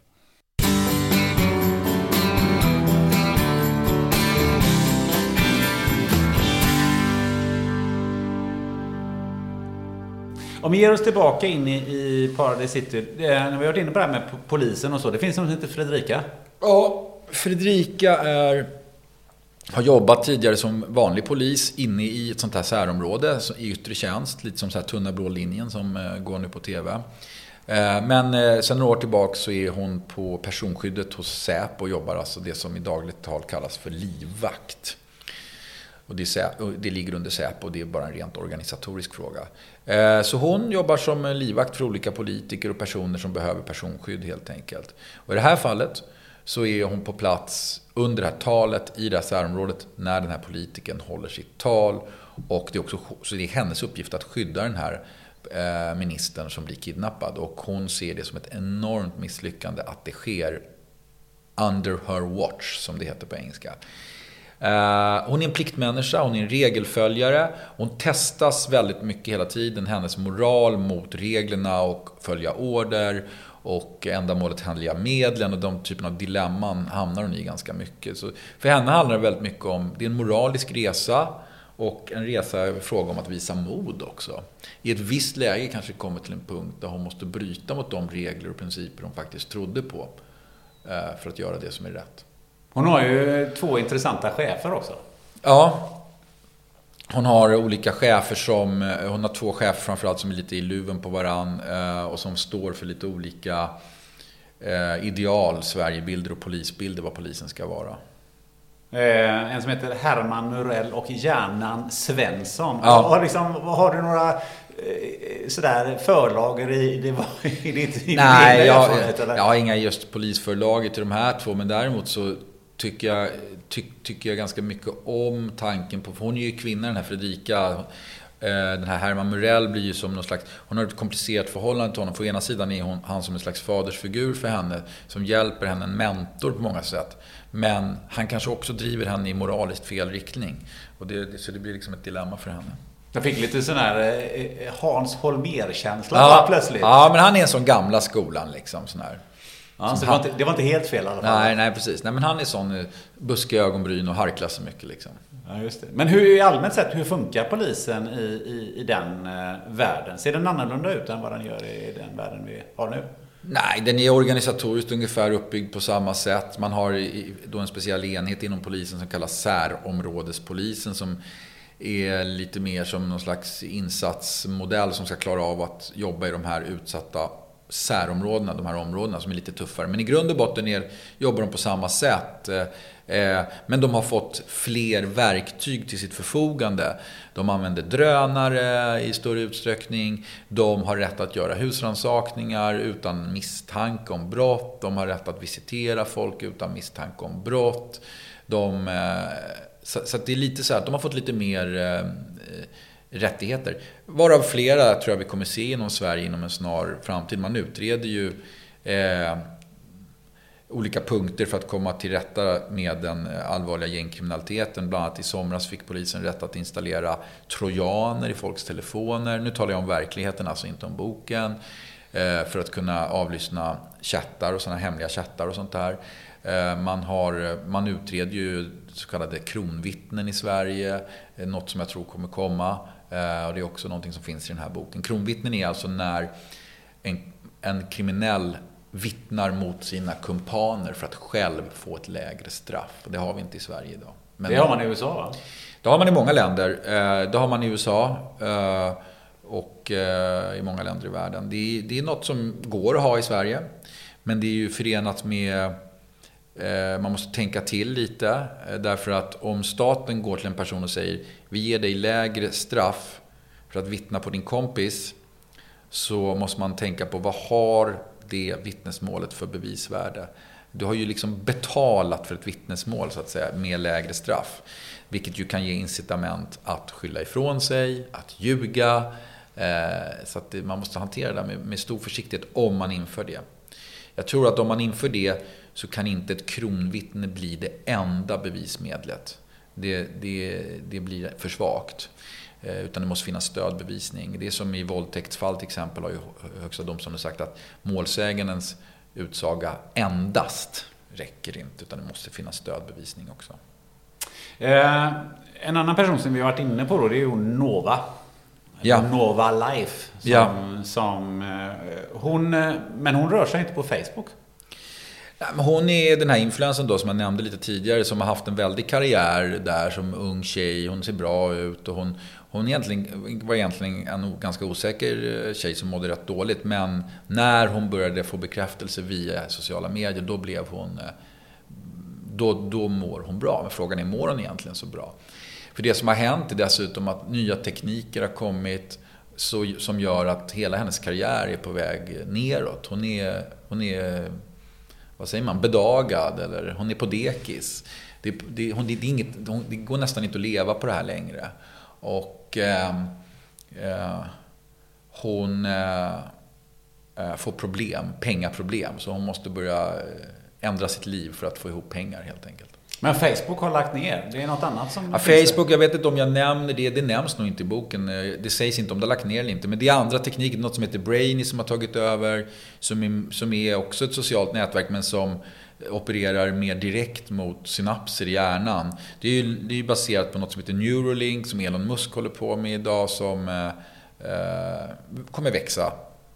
Om vi ger oss tillbaka in i, i Paradise City. Eh, vi har varit inne på det här med polisen och så. Det finns något som heter Fredrika. Ja, Fredrika är, har jobbat tidigare som vanlig polis inne i ett sånt här särområde i yttre tjänst. Lite som så här tunna blå linjen som eh, går nu på TV. Eh, men eh, sen några år tillbaka så är hon på personskyddet hos Säpo och jobbar alltså det som i dagligt tal kallas för livvakt. Och det, är, och det ligger under Säpo och det är bara en rent organisatorisk fråga. Eh, Så hon jobbar som livvakt för olika politiker och personer som behöver personskydd helt enkelt. Och i det här fallet så är hon på plats under det här talet i det här särområdet när den här politikern håller sitt tal. Och det är också så det är hennes uppgift att skydda den här eh, ministern som blir kidnappad. Och hon ser det som ett enormt misslyckande att det sker under her watch, som det heter på engelska. Eh, hon är en pliktmänniska, hon är en regelföljare. Hon testas väldigt mycket hela tiden. Hennes moral mot reglerna och följa order och ändamålet handliga medlen och de typen av dilemman hamnar hon i ganska mycket. Så för henne handlar det väldigt mycket om, det är en moralisk resa och en resa är fråga om att visa mod också. I ett visst läge kanske det kommer till en punkt där hon måste bryta mot de regler och principer hon faktiskt trodde på eh, för att göra det som är rätt. Hon har ju två intressanta chefer också. Ja. Hon har olika chefer som, eh, hon har två chefer framförallt som är lite i luven på varann eh, och som står för lite olika eh, ideal, Sverigebilder och polisbilder, vad polisen ska vara. En som heter Herman Murell och Hjärnan Svensson. Ja. Har, liksom, har du några sådär förlager i, det var, i ditt din Nej, egna jag, erfarenhet, eller? jag har inga just polisförlaget till de här två, men däremot så tycker jag, ty, tycker jag ganska mycket om tanken på, för hon är ju kvinna den här Fredrika. Eh, Den här Herman Murell blir ju som någon slags, hon har ett komplicerat förhållande till honom. För ena sidan är hon, han som en slags fadersfigur för henne, som hjälper henne, en mentor på många sätt. Men han kanske också driver henne i moraliskt fel riktning. Och det, så det blir liksom ett dilemma för henne. Jag fick lite sån här eh, Hans Holmér-känsla bara plötsligt. ja, men han är en sån gamla skolan liksom. Sån här. Ja, så det, var inte, det var inte helt fel i alla fall. Nej, nej precis. Nej, men han är sån eh, buskiga ögonbryn och harklar så mycket liksom. Ja, just det. Men hur, allmänt sett, hur funkar polisen i, i, i den eh, världen? Ser den annorlunda ut än vad den gör i den världen vi har nu? Nej, den är organisatoriskt ungefär uppbyggd på samma sätt. Man har då en speciell enhet inom polisen som kallas särområdespolisen som är lite mer som någon slags insatsmodell som ska klara av att jobba i de här utsatta särområdena, de här områdena som är lite tuffare. Men i grund och botten är, jobbar de på samma sätt. Eh, eh, Men de har fått fler verktyg till sitt förfogande. De använder drönare i större utsträckning. De har rätt att göra husrannsakningar utan misstanke om brott. De har rätt att visitera folk utan misstanke om brott. De, eh, så, så att det är lite så här att de har fått lite mer eh, rättigheter. Varav flera tror jag vi kommer se inom Sverige inom en snar framtid. Man utreder ju eh, olika punkter för att komma till rätta med den allvarliga gängkriminaliteten. Bland annat i somras fick polisen rätt att installera trojaner i folks telefoner. Nu talar jag om verkligheten, alltså inte om boken. Eh, För att kunna avlyssna chattar och sådana hemliga chattar och sånt där. Eh, Man, har, man utreder ju så kallade kronvittnen i Sverige. eh, Något som jag tror kommer komma. Eh, Och det är också någonting som finns i den här boken. Kronvittnen är alltså när en, en kriminell vittnar mot sina kumpaner för att själv få ett lägre straff. Och det har vi inte i Sverige idag. Men Det har man i USA va? det har man i många länder. Det har man i USA och i många länder i världen. Det är, det är något som går att ha i Sverige. Men det är ju förenat med... Eh, man måste tänka till lite. Eh, därför att om staten går till en person och säger vi ger dig lägre straff för att vittna på din kompis. Så måste man tänka på vad har det vittnesmålet för bevisvärde? Du har ju liksom betalat för ett vittnesmål så att säga med lägre straff. Vilket ju kan ge incitament att skylla ifrån sig, att ljuga. Eh, så att man måste hantera det där med stor försiktighet om man inför det. Jag tror att om man inför det så kan inte ett kronvittne bli det enda bevismedlet. Det, det, det blir för svagt. Eh, Utan det måste finnas stödbevisning. Det är som i våldtäktsfall till exempel har ju Högsta domstolen sagt att målsägandens utsaga endast räcker inte. Utan det måste finnas stödbevisning också. Eh, en annan person som vi har varit inne på då, det är ju Nova. Ja. Nova Life. Som, Ja. som, eh, hon, eh, men hon rör sig inte på Facebook. Hon är den här influensen då som jag nämnde lite tidigare som har haft en väldig karriär där som ung tjej. Hon ser bra ut och hon, hon egentligen, var egentligen en ganska osäker eh, tjej som mådde rätt dåligt. Men när hon började få bekräftelse via sociala medier då blev hon... Eh, då, då mår hon bra. Men frågan är, mår hon egentligen så bra? För det som har hänt är dessutom att nya tekniker har kommit så, som gör att hela hennes karriär är på väg neråt. Hon är, hon är vad säger man, bedagad eller hon är på dekis. Det, det, hon, det, är inget, det går nästan inte att leva på det här längre. Och eh, eh, hon eh, eh, får problem, pengaproblem. Så hon måste börja eh, ändra sitt liv för att få ihop pengar helt enkelt. Men Facebook har lagt ner. Det är något annat som... Ja, Facebook, jag vet inte om jag nämner det. Det nämns nog inte i boken. Det sägs inte om det har lagt ner eller inte. Men det är andra tekniker. Något som heter Brainy som har tagit över. Som är, som är också ett socialt nätverk men som opererar mer direkt mot synapser i hjärnan. Det är ju det är baserat på något som heter Neuralink som Elon Musk håller på med idag som eh, eh, kommer växa.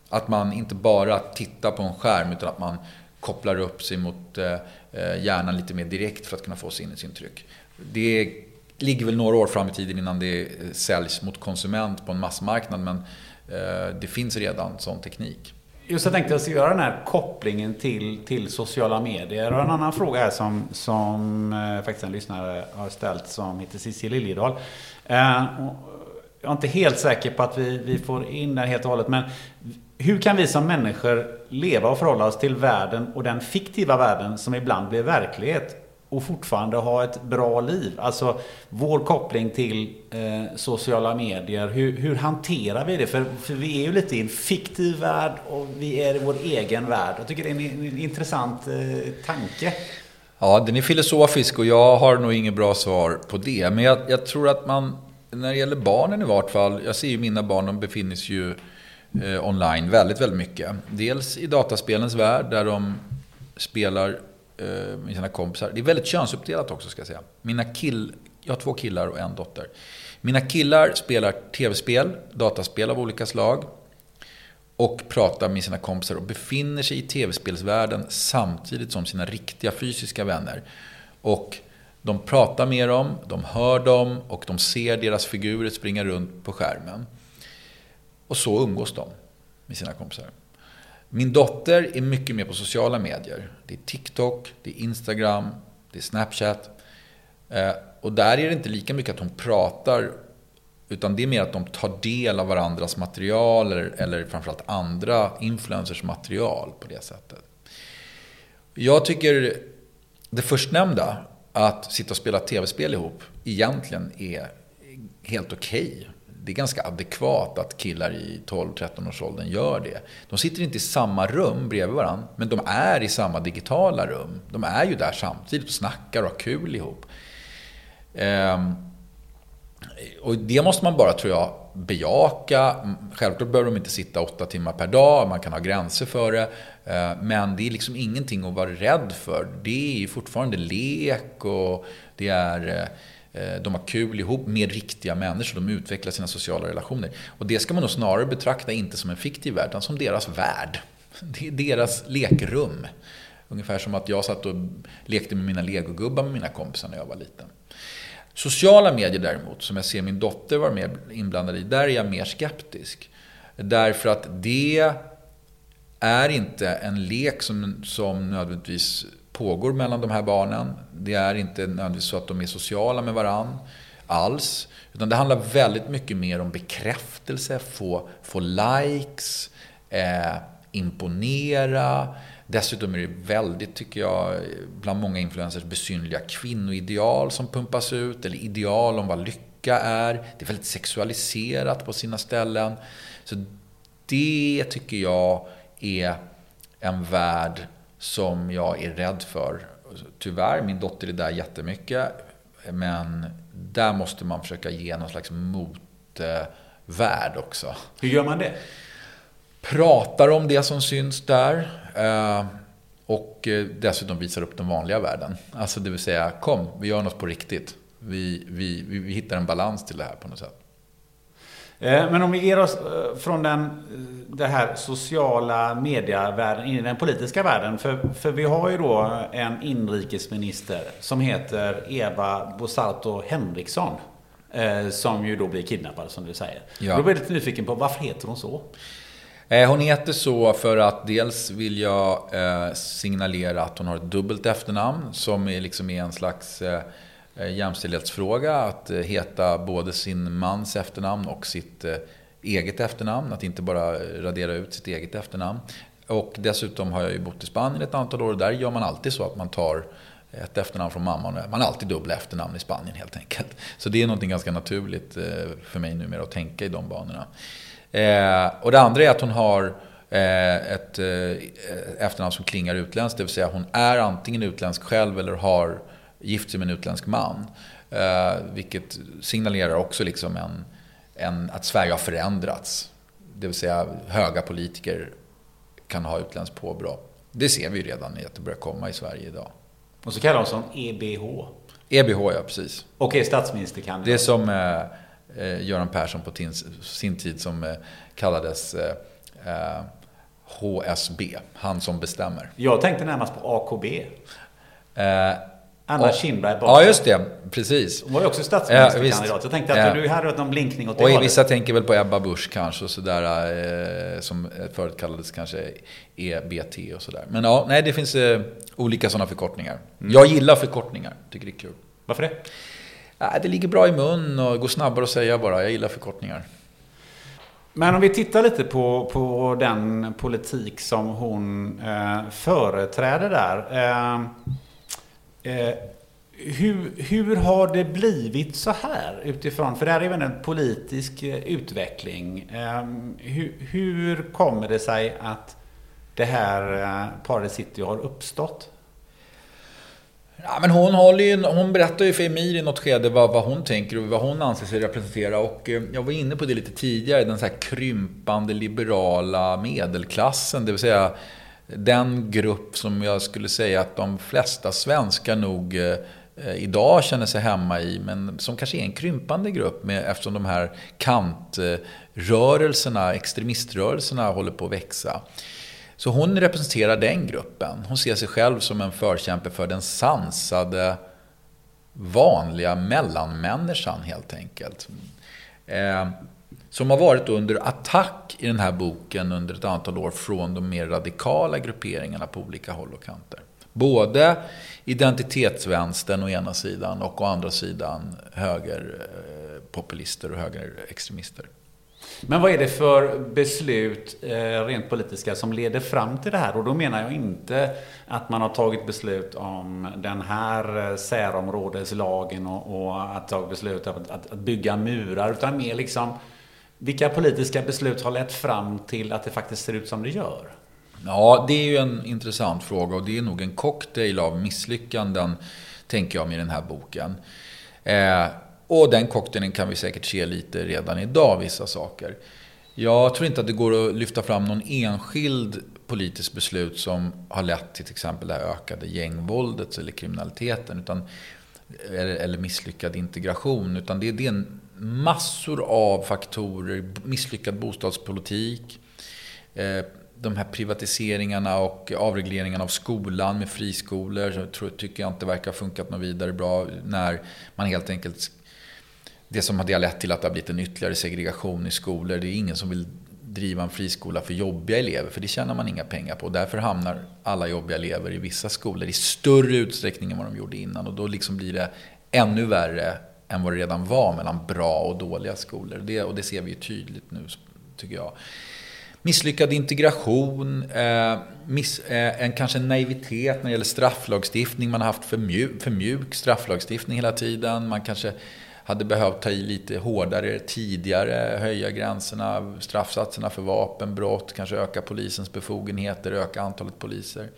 Att man inte bara tittar på en skärm utan att man kopplar upp sig mot eh, eh, Eh, hjärnan lite mer direkt för att kunna få sinnesintryck. Det ligger väl några år fram i tiden innan det eh, säljs mot konsument på en massmarknad men eh, det finns redan sån teknik. Just jag tänkte jag ska göra den här kopplingen till, till sociala medier. Och en annan fråga här som, som eh, faktiskt en lyssnare har ställt som heter Cissi Liljedahl. Eh, jag är inte helt säker på att vi, vi får in den helt och hållet. Men hur kan vi som människor leva och förhålla oss till världen och den fiktiva världen som ibland blir verklighet och fortfarande ha ett bra liv? Alltså vår koppling till eh, sociala medier. Hur, hur, hanterar vi det? För, för vi är ju lite i en fiktiv värld och vi är i vår egen värld. Jag tycker det är en, en intressant eh, tanke. Ja, den är filosofisk och jag har nog inget bra svar på det. Men jag, jag tror att man, när det gäller barnen i vart fall, jag ser ju mina barn, de befinner sig ju eh, online väldigt, väldigt mycket. Dels i dataspelens värld där de spelar eh, med sina kompisar. Det är väldigt könsuppdelat också ska jag säga. Mina kill, jag har två killar och en dotter. Mina killar spelar tv-spel, dataspel av olika slag. Och pratar med sina kompisar och befinner sig i tv-spelsvärlden samtidigt som sina riktiga fysiska vänner. Och de pratar med dem, de hör dem och de ser deras figurer springa runt på skärmen. Och så umgås de med sina kompisar. Min dotter är mycket mer på sociala medier. Det är TikTok, det är Instagram, det är Snapchat. Eh, och där är det inte lika mycket att hon pratar, utan det är mer att de tar del av varandras material eller, eller framförallt andra influencers material på det sättet. Jag tycker det förstnämnda, att sitta och spela tv-spel ihop, egentligen är helt okej. Okay det är ganska adekvat att killar i 12-13 års åldern gör det. De sitter inte i samma rum bredvid varandra, men de är i samma digitala rum. De är ju där samtidigt och snackar och har kul ihop. Ehm, och det måste man bara, tror jag, bejaka. Självklart behöver de inte sitta åtta timmar per dag, man kan ha gränser för det. Ehm, men det är liksom ingenting att vara rädd för. Det är ju fortfarande lek och det är eh, Eh, de har kul ihop med riktiga människor, de utvecklar sina sociala relationer. Och det ska man nog snarare betrakta inte som en fiktiv värld, utan som deras värld. Det är deras lekrum. Ungefär som att jag satt och lekte med mina legogubbar med mina kompisar när jag var liten. Sociala medier däremot, som jag ser min dotter vara mer inblandad i, där är jag mer skeptisk. Därför att det är inte en lek som, som nödvändigtvis pågår mellan de här barnen. Det är inte nödvändigtvis så att de är sociala med varann alls. Utan det handlar väldigt mycket mer om bekräftelse, få, få likes, eh, imponera. Dessutom är det väldigt, tycker jag, bland många influencers besynliga kvinnoideal som pumpas ut. Eller ideal om vad lycka är. Det är väldigt sexualiserat på sina ställen. Så det tycker jag är en värld som jag är rädd för. Tyvärr, min dotter är där jättemycket. Men där måste man försöka ge någon slags motvärld också. Hur gör man det? Pratar om det som syns där. Eh, och eh, dessutom visar upp den vanliga världen. Alltså det vill säga, kom, vi gör något på riktigt. Vi, vi, vi hittar en balans till det här på något sätt. Eh, men om vi ger oss eh, från den, eh, det här sociala medievärlden in i den politiska världen. För, för vi har ju då en inrikesminister som heter Eva Bosalto Henriksson. Som ju då blir kidnappad som du säger. Ja. Då blir jag lite nyfiken på varför heter hon så? Hon heter så för att dels vill jag signalera att hon har ett dubbelt efternamn som är liksom en slags eh, Eh, jämställdhetsfråga att eh, heta både sin mans efternamn och sitt eh, eget efternamn. Att inte bara radera ut sitt eget efternamn. Och dessutom har jag ju bott i Spanien ett antal år och där gör man alltid så att man tar ett efternamn från mamman. Man har alltid dubbla efternamn i Spanien helt enkelt. Så det är något ganska naturligt för mig numera att tänka i de banorna. Och det andra är att hon har ett efternamn som klingar utländskt. Det vill säga hon är antingen utländsk själv eller har gift sig med en utländsk man. Eh, vilket signalerar också liksom en, en, att Sverige har förändrats. Det vill säga höga politiker kan ha utländskt påbrå. Det ser vi redan i att det börjar komma i Sverige idag. Och så kallar de som EBH. EBH, ja presk. Och är statsministerkandidat. Det är som eh, eh, Göran Persson på tin, sin tid som eh, kallades eh, HSB, han som bestämmer. Jag tänkte närmast på AKB. Anna Kinberg Ja, just det. Precis. Hon var ju också statsministerkandidat. Ja, jag tänkte att ja. du hade någon blinkning åt det Och vissa tänker väl på Ebba Busch kanske och sådär. Eh, som förut kallades kanske EBT och sådär. Men ja, nej det finns eh, olika sådana förkortningar. Mm. Jag gillar förkortningar. Tycker det är kul. Varför det? Ja, det ligger bra i mun och går snabbare att säga bara. Jag gillar förkortningar. Men om vi tittar lite på, på den politik som hon eh, företräder där. Eh, Eh, hur, hur har det blivit så här utifrån, för det här är väl en politisk eh, utveckling. Eh, hur, hur, kommer det sig att det här eh, Paradise City har uppstått? Ja, men hon, håller ju, hon berättar ju för Emir i något skede vad, vad hon tänker och vad hon anser sig representera. Och eh, jag var inne på det lite tidigare, den så här krympande liberala medelklassen. Det vill säga den grupp som jag skulle säga att de flesta svenskar nog eh, idag känner sig hemma i, men som kanske är en krympande grupp med, eftersom de här kantrörelserna, extremiströrelserna håller på att växa. Så hon representerar den gruppen. Hon ser sig själv som en förkämpe för den sansade, vanliga mellanmänniskan helt enkelt. Eh, som har varit under attack i den här boken under ett antal år från de mer radikala grupperingarna på olika håll och kanter. Både identitetsvänstern å ena sidan och å andra sidan högerpopulister och högerextremister. Men vad är det för beslut, eh, rent politiska, som leder fram till det här? Och då menar jag inte att man har tagit beslut om den här eh, särområdeslagen och, och att ta beslut om att, att, att bygga murar, utan mer liksom vilka politiska beslut har lett fram till att det faktiskt ser ut som det gör? Ja, det är ju en intressant fråga och det är nog en cocktail av misslyckanden, tänker jag, med den här boken. Eh, och den cocktailen kan vi säkert se lite redan idag, vissa saker. Jag tror inte att det går att lyfta fram någon enskild politisk beslut som har lett till till exempel det här ökade gängvåldet eller kriminaliteten. Utan, eller, eller misslyckad integration. Utan det, det är en massor av faktorer. Misslyckad bostadspolitik. Eh, de här privatiseringarna och avregleringarna av skolan med friskolor. Så tror, tycker jag inte verkar ha funkat något vidare bra. När man helt enkelt... Det som har lett till att det har blivit en ytterligare segregation i skolor. Det är ingen som vill driva en friskola för jobbiga elever, för det tjänar man inga pengar på. Därför hamnar alla jobbiga elever i vissa skolor i större utsträckning än vad de gjorde innan. Och då liksom blir det ännu värre än vad det redan var mellan bra och dåliga skolor. Det, och det ser vi ju tydligt nu, tycker jag. Misslyckad integration, eh, miss, eh, en kanske naivitet när det gäller strafflagstiftning. Man har haft för mjuk, för mjuk strafflagstiftning hela tiden. Man kanske hade behövt ta i lite hårdare tidigare, höja gränserna, straffsatserna för vapenbrott, kanske öka polisens befogenheter, öka antalet poliser.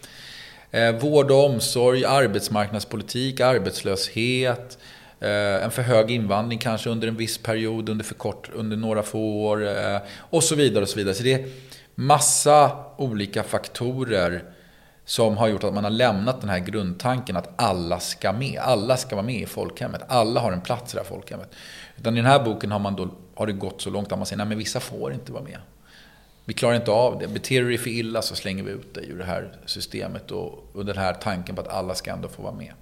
Eh, vård och omsorg, arbetsmarknadspolitik, arbetslöshet, Eh, en för hög invandring kanske under en viss period, under för kort, under några få år eh, och så vidare. och Så vidare. Så det är massa olika faktorer som har gjort att man har lämnat den här grundtanken att alla ska med. Alla ska vara med i folkhemmet. Alla har en plats i det här folkhemmet. Utan i den här boken har, man då, har det gått så långt att man säger att vissa får inte vara med. Vi klarar inte av det. Beter du dig för illa så slänger vi ut dig ur det här systemet. Och, och den här tanken på att alla ska ändå få vara med.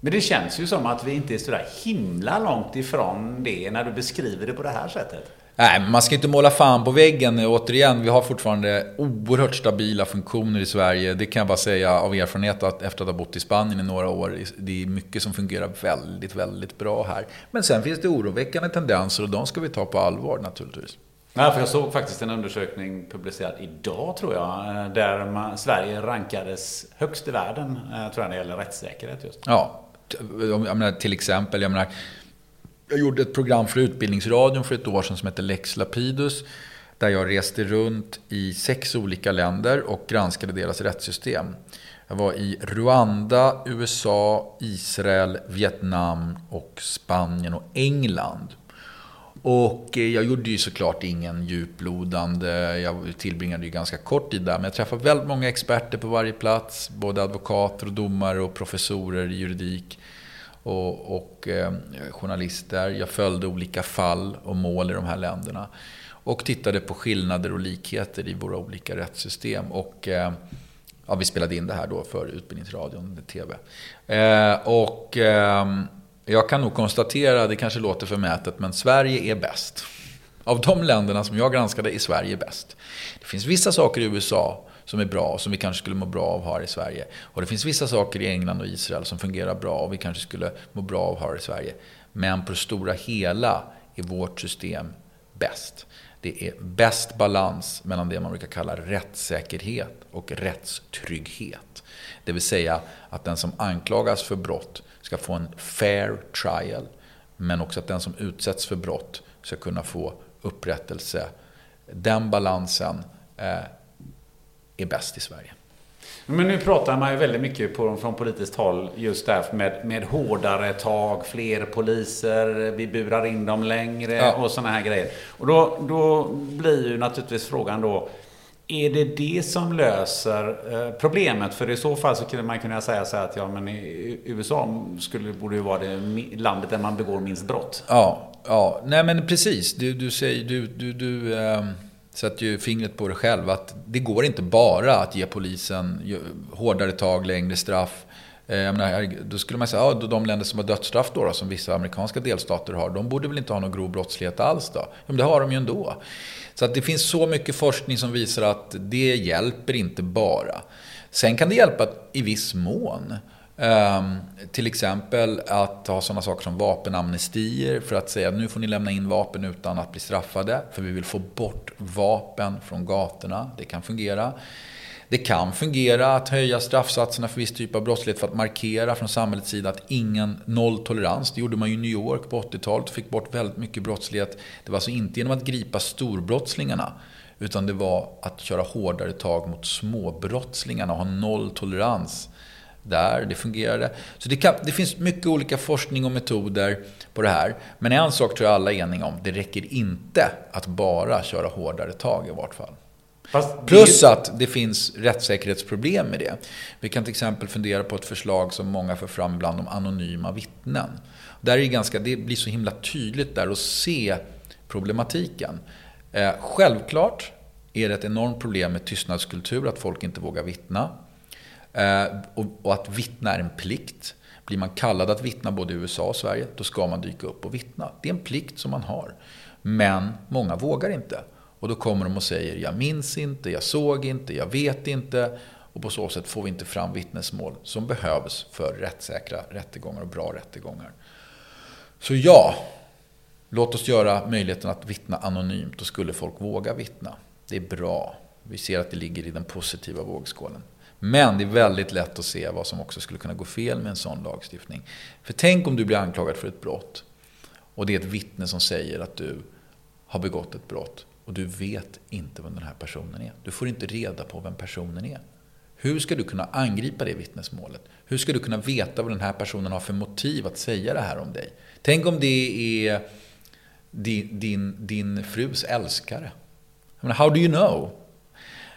Men det känns ju som att vi inte är så där himla långt ifrån det när du beskriver det på det här sättet. Nej, man ska inte måla fan på väggen. Återigen, vi har fortfarande oerhört stabila funktioner i Sverige. Det kan jag bara säga av erfarenhet att efter att ha bott i Spanien i några år. Det är mycket som fungerar väldigt, väldigt bra här. Men sen finns det oroväckande tendenser och de ska vi ta på allvar naturligtvis. Ja, för jag såg faktiskt en undersökning publicerad idag tror jag. Där man, Sverige rankades högst i världen, eh, tror jag, när det gäller rättssäkerhet just. Ja, jag menar, till exempel, jag menar, jag gjorde ett program för Utbildningsradion för ett år sedan som hette Lex Lapidus. Där jag reste runt i sex olika länder och granskade deras rättssystem. Jag var i Rwanda, USA, Israel, Vietnam och Spanien och England. Och eh, jag gjorde ju såklart ingen djuplodande, jag tillbringade ju ganska kort tid där. Men jag träffade väldigt många experter på varje plats. Både advokater och domare och professorer i juridik. Och, och eh, journalister. Jag följde olika fall och mål i de här länderna. Och tittade på skillnader och likheter i våra olika rättssystem. Och eh, ja, vi spelade in det här då för Utbildningsradion, TV. Eh, och... Eh, jag kan nog konstatera, det kanske låter förmätet, men Sverige är bäst. Av de länderna som jag granskade är Sverige bäst. Det finns vissa saker i USA som är bra, och som vi kanske skulle må bra av här i Sverige. Och det finns vissa saker i England och Israel som fungerar bra och vi kanske skulle må bra av här i Sverige. Men på det stora hela är vårt system bäst. Det är bäst balans mellan det man brukar kalla rättssäkerhet och rättstrygghet. Det vill säga att den som anklagas för brott ska få en fair trial. Men också att den som utsätts för brott ska kunna få upprättelse. Den balansen eh, är bäst i Sverige. Men nu pratar man ju väldigt mycket på, från politiskt håll just där med, med hårdare tag, fler poliser, vi burar in dem längre ja. och sådana här grejer. Och då, då blir ju naturligtvis frågan då, är det det som löser eh, problemet? För i så fall så skulle man kunna säga så här att ja, men i USA skulle, borde ju vara det landet där man begår minst brott. Ja, ja. nej men precis. Du, du, säger, du, du, du äh, sätter ju fingret på det själv. Att det går inte bara att ge polisen hårdare tag, längre straff. Eh, jag menar, då skulle man säga, ja, de länder som har dödsstraff då, då, som vissa amerikanska delstater har, de borde väl inte ha någon grov brottslighet alls då? Ja, men det har de ju ändå. Så att det finns så mycket forskning som visar att det hjälper inte bara. Sen kan det hjälpa i viss mån. Um, till exempel att ha sådana saker som vapenamnestier för att säga att nu får ni lämna in vapen utan att bli straffade. För vi vill få bort vapen från gatorna. Det kan fungera. Det kan fungera att höja straffsatserna för viss typ av brottslighet för att markera från samhällets sida att ingen nolltolerans. Det gjorde man ju i New York på 80-talet och fick bort väldigt mycket brottslighet. Det var alltså inte genom att gripa storbrottslingarna utan det var att köra hårdare tag mot småbrottslingarna och ha nolltolerans där. Det fungerade. Så det, kan, det, finns mycket olika forskning och metoder på det här. Men en sak tror jag alla är eniga om. Det räcker inte att bara köra hårdare tag i vart fall. Plus att det finns rättssäkerhetsproblem med det. Vi kan till exempel fundera på ett förslag som många för fram ibland om anonyma vittnen. Där är det, ganska, det blir så himla tydligt där att se problematiken. Eh, självklart är det ett enormt problem med tystnadskultur, att folk inte vågar vittna. Eh, och, och att vittna är en plikt. Blir man kallad att vittna både i USA och Sverige, då ska man dyka upp och vittna. Det är en plikt som man har. Men många vågar inte. Och då kommer de och säger jag minns inte, jag såg inte, jag vet inte. Och på så sätt får vi inte fram vittnesmål som behövs för rättssäkra rättegångar och bra rättegångar. Så ja, låt oss göra möjligheten att vittna anonymt. Då skulle folk våga vittna. Det är bra. Vi ser att det ligger i den positiva vågskålen. Men det är väldigt lätt att se vad som också skulle kunna gå fel med en sån lagstiftning. För tänk om du blir anklagad för ett brott och det är ett vittne som säger att du har begått ett brott och du vet inte vem den här personen är. Du får inte reda på vem personen är. Hur ska du kunna angripa det vittnesmålet? Hur ska du kunna veta vad den här personen har för motiv att säga det här om dig? Tänk om det är din, din, din frus älskare. Menar, how do you know?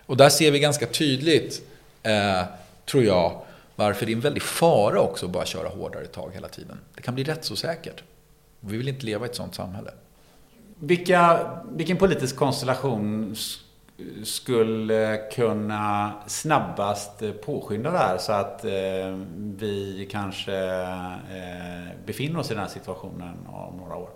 Och där ser vi ganska tydligt, eh, tror jag, varför det är en väldig fara också att bara köra hårdare tag hela tiden. Det kan bli rättsosäkert. Och vi vill inte leva i ett sådant samhälle. Vilka, vilken politisk konstellation skulle kunna snabbast påskynda det här så att eh, vi kanske eh, befinner oss i den här situationen om några år?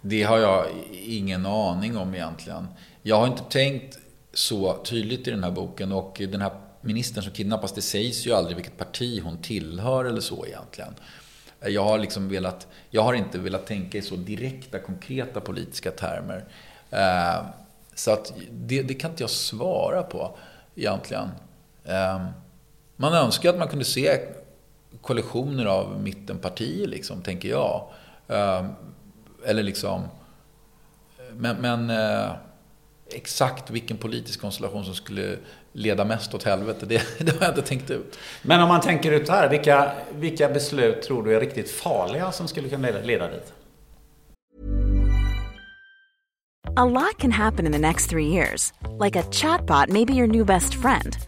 Det har jag ingen aning om egentligen. Jag har inte tänkt så tydligt i den här boken och den här ministern som kidnappas, det sägs ju aldrig vilket parti hon tillhör eller så egentligen. Jag har, liksom velat, jag har inte velat tänka i så direkta, konkreta politiska termer. Eh, så att det, det, kan inte jag svara på egentligen. Eh, man önskar att man kunde se kollektioner av mittenpartier, liksom, tänker jag. Eh, eller liksom... Men, men eh, exakt vilken politisk konstellation som skulle leda mest åt helvete, det, det, har jag inte tänkt ut. Men om man tänker ut här, vilka, vilka beslut tror du är riktigt farliga som skulle kunna leda, leda dit? A lot can happen in the next three years. Like a chatbot may be your new best friend.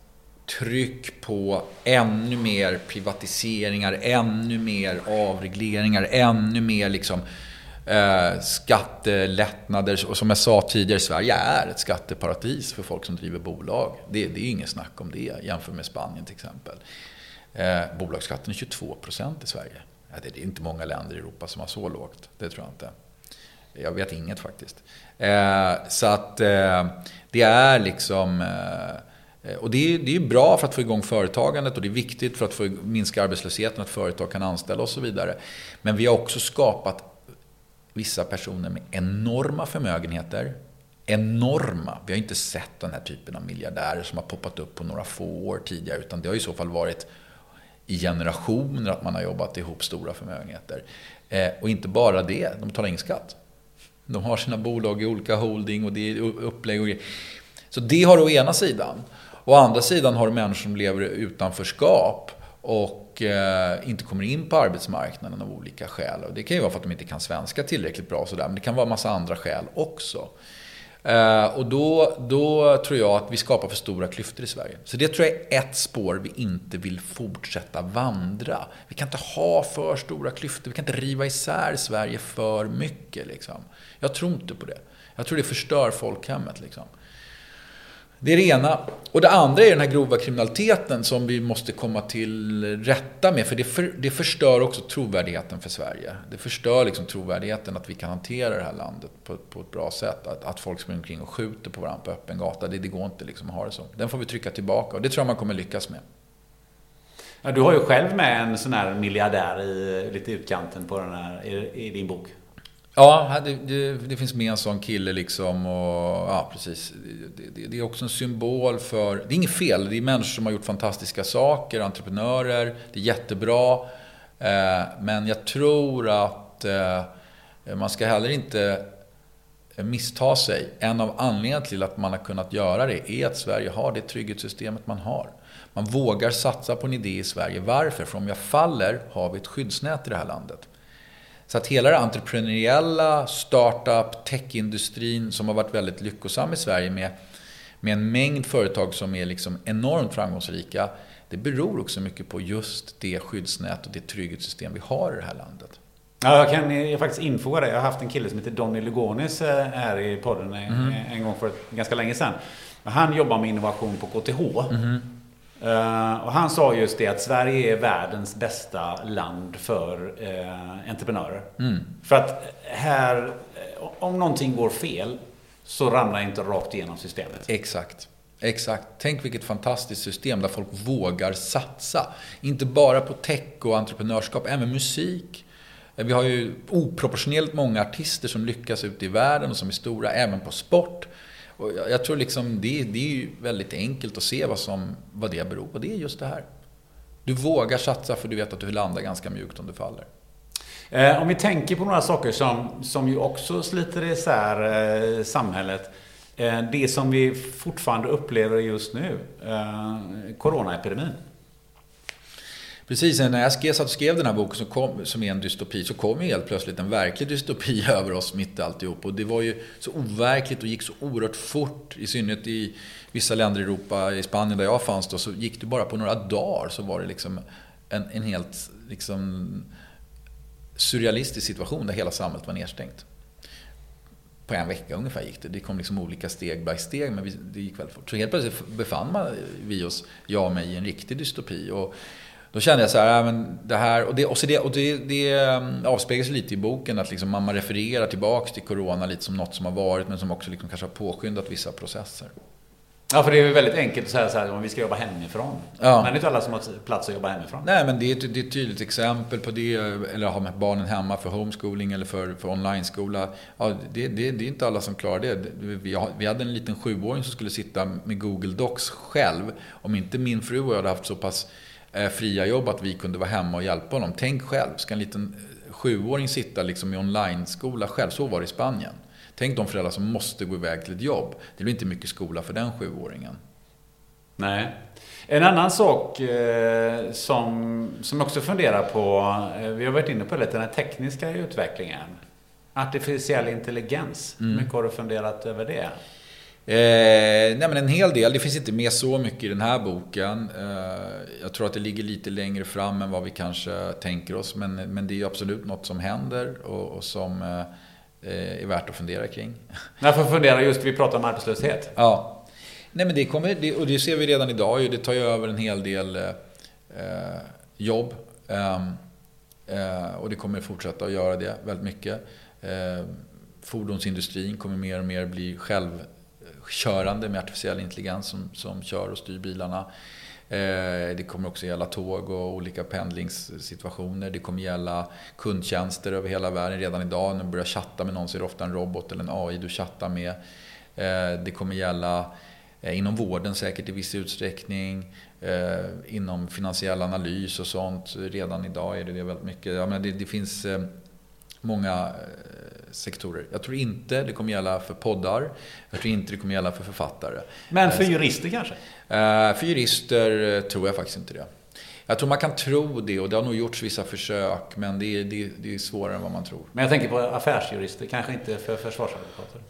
tryck på ännu mer privatiseringar, ännu mer avregleringar, ännu mer liksom eh, skattelättnader. Och som jag sa tidigare, Sverige är ett skatteparadis för folk som driver bolag. Det, det är inget snack om det jämfört med Spanien till exempel. Eh, bolagsskatten är 22 procent i Sverige. Ja, det är inte många länder i Europa som har så lågt. Det tror jag inte. Jag vet inget faktiskt. Eh, så att eh, det är liksom... Eh, Eh, och det är, det är bra för att få igång företagandet och det är viktigt för att få minska arbetslösheten, att företag kan anställa och så vidare. Men vi har också skapat vissa personer med enorma förmögenheter. Enorma. Vi har inte sett den här typen av miljardärer som har poppat upp på några få år tidigare. Utan det har i så fall varit i generationer att man har jobbat ihop stora förmögenheter. Eh, och inte bara det, de betalar ingen skatt. De har sina bolag i olika holding och det är upplägg och grejer. Så det har å ena sidan. Å andra sidan har du människor som lever i utanförskap och eh, inte kommer in på arbetsmarknaden av olika skäl. Och det kan ju vara för att de inte kan svenska tillräckligt bra, sådär, men det kan vara en massa andra skäl också. Eh, och då, då tror jag att vi skapar för stora klyftor i Sverige. Så det tror jag är ett spår vi inte vill fortsätta vandra. Vi kan inte ha för stora klyftor, vi kan inte riva isär Sverige för mycket. Liksom. Jag tror inte på det. Jag tror det förstör folkhemmet. Liksom. Det är det ena. Och det andra är den här grova kriminaliteten som vi måste komma till rätta med. För det, för, det förstör också trovärdigheten för Sverige. Det förstör liksom trovärdigheten att vi kan hantera det här landet på, på ett bra sätt. Att, att folk springer omkring och skjuter på varandra på öppen gata. Det, det går inte liksom att ha det så. Den får vi trycka tillbaka och det tror jag man kommer lyckas med. Ja, du har ju själv med en sån här miljardär i lite utkanten på den här, i, i din bok. Ja, det, det, det, finns med en sån kille liksom. Och, ja, precis. Det, det, är också en symbol för... Det är inget fel. Det är människor som har gjort fantastiska saker, entreprenörer. Det är jättebra. Eh, men jag tror att eh, man ska heller inte eh, missta sig. En av anledningarna till att man har kunnat göra det är att Sverige har det trygghetssystemet man har. Man vågar satsa på en idé i Sverige. Varför? För om jag faller har vi ett skyddsnät i det här landet. Så att hela den entreprenöriella startup, techindustrin som har varit väldigt lyckosam i Sverige med, med en mängd företag som är liksom enormt framgångsrika. Det beror också mycket på just det skyddsnät och det trygghetssystem vi har i det här landet. Ja, jag kan jag faktiskt infoga det. Jag har haft en kille som heter Donny Lugonis eh, här i podden mm. en gång för ganska länge sedan. Han jobbar med innovation på KTH. Mm. Uh, och han sa just det att Sverige är världens bästa land för uh, entreprenörer. Mm. För att här, om någonting går fel så ramlar inte rakt igenom systemet. Exakt. Exakt. Tänk vilket fantastiskt system där folk vågar satsa. Inte bara på tech och entreprenörskap, även musik. Vi har ju oproportionerligt många artister som lyckas ute i världen och som är stora, även på sport. Och jag tror liksom det, det är ju väldigt enkelt att se vad, som, vad det beror på. Det är just det här. Du vågar satsa för du vet att du landar ganska mjukt om du faller. Eh, om vi tänker på några saker som, som ju också sliter isär eh, samhället. Eh, det som vi fortfarande upplever just nu, eh, coronaepidemin. Precis, när jag satt och skrev den här boken som, kom, som är en dystopi så kom ju helt plötsligt en verklig dystopi över oss mitt i alltihop. Och det var ju så overkligt och gick så oerhört fort. I synnerhet i vissa länder i Europa, i Spanien där jag fanns då, så gick det bara på några dagar så var det liksom en, en helt liksom, surrealistisk situation där hela samhället var nedstängt. På en vecka ungefär gick det. Det kom liksom olika steg by steg, men det gick väldigt fort. Så helt plötsligt befann vi oss, jag och mig, i en riktig dystopi. Och då kände jag så här, men det här, och det, och det, och det, det mm, avspeglas lite i boken att liksom man refererar tillbaks till Corona lite som något som har varit, men som också liksom kanske har påskyndat vissa processer. Ja, för det är ju väldigt enkelt att säga så här, om vi ska jobba hemifrån. Ja. Men det är inte alla som har plats att jobba hemifrån. Nej, men det är, ett, det är ett tydligt exempel på det. Eller ha med barnen hemma för homeschooling eller för, för online-skola. Ja, det, det, det är inte alla som klarar det. Vi, vi hade en liten sjuåring som skulle sitta med Google Docs själv. Om inte min fru och jag hade haft så pass fria jobb att vi kunde vara hemma och hjälpa honom. Tänk själv, ska en liten eh, sjuåring sitta liksom i online-skola själv? Så var det i Spanien. Tänk de föräldrar som måste gå iväg till ett jobb. Det blir inte mycket skola för den sjuåringen. Nej. En annan sak eh, som, som också funderar på, eh, vi har varit inne på lite, den här tekniska utvecklingen. Artificiell intelligens, mm. hur mycket har du funderat över det? Eh, nej men en hel del. Det finns inte med så mycket i den här boken. Eh, jag tror att det ligger lite längre fram än vad vi kanske tänker oss. Men, men det är absolut något som händer och, och som eh, är värt att fundera kring. Jag får fundera just, vi pratar om arbetslöshet. Ja. Nej men det kommer, det, och det ser vi redan idag Det tar ju över en hel del eh, jobb. Ehm, eh, och det kommer fortsätta att göra det väldigt mycket. Eh, fordonsindustrin kommer mer och mer bli själv körande med artificiell intelligens som, som kör och styr bilarna. Eh, det kommer också gälla tåg och olika pendlingssituationer. Det kommer gälla kundtjänster över hela världen. Redan idag när du börjar chatta med någon så är det ofta en robot eller en AI du chattar med. Eh, det kommer gälla eh, inom vården säkert i viss utsträckning. Inom finansiell analys och sånt. Redan idag är det det väldigt mycket. Ja, men det, det finns många sektorer. Jag tror inte det kommer gälla för poddar. Jag tror inte det kommer gälla för författare. Men för eh, jurister kanske? Eh, för jurister eh, tror jag faktiskt inte det. Jag tror man kan tro det och det har nog gjorts vissa försök men det är, det, det är svårare än vad man tror. Men jag tänker på affärsjurister, kanske inte för försvarsadvokater?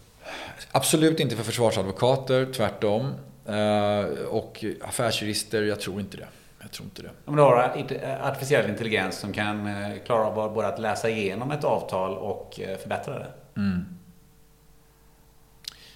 Absolut inte för försvarsadvokater, tvärtom. Och affärsjurister, jag tror inte det. Jag tror inte det. Om du har artificiell intelligens som kan eh, klara av både att läsa igenom ett avtal och eh, förbättra det? Mm.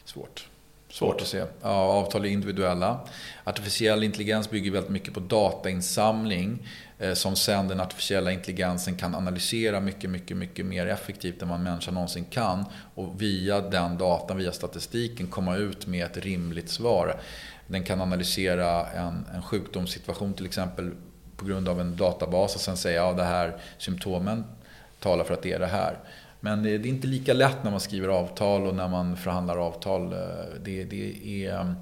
Svårt. Svårt att se. Ja, avtal är individuella. Artificiell intelligens bygger väldigt mycket på datainsamling eh, som sen den artificiella intelligensen kan analysera mycket, mycket, mycket mer effektivt än vad en människa någonsin kan. Och via den datan, via statistiken komma ut med ett rimligt svar. Den kan analysera en, en sjukdomssituation till exempel på grund av en databas och sen säga att ja, det här symptomen talar för att det är det här. Men det, är inte lika lätt när man skriver avtal och när man förhandlar avtal. Eh, det, det är,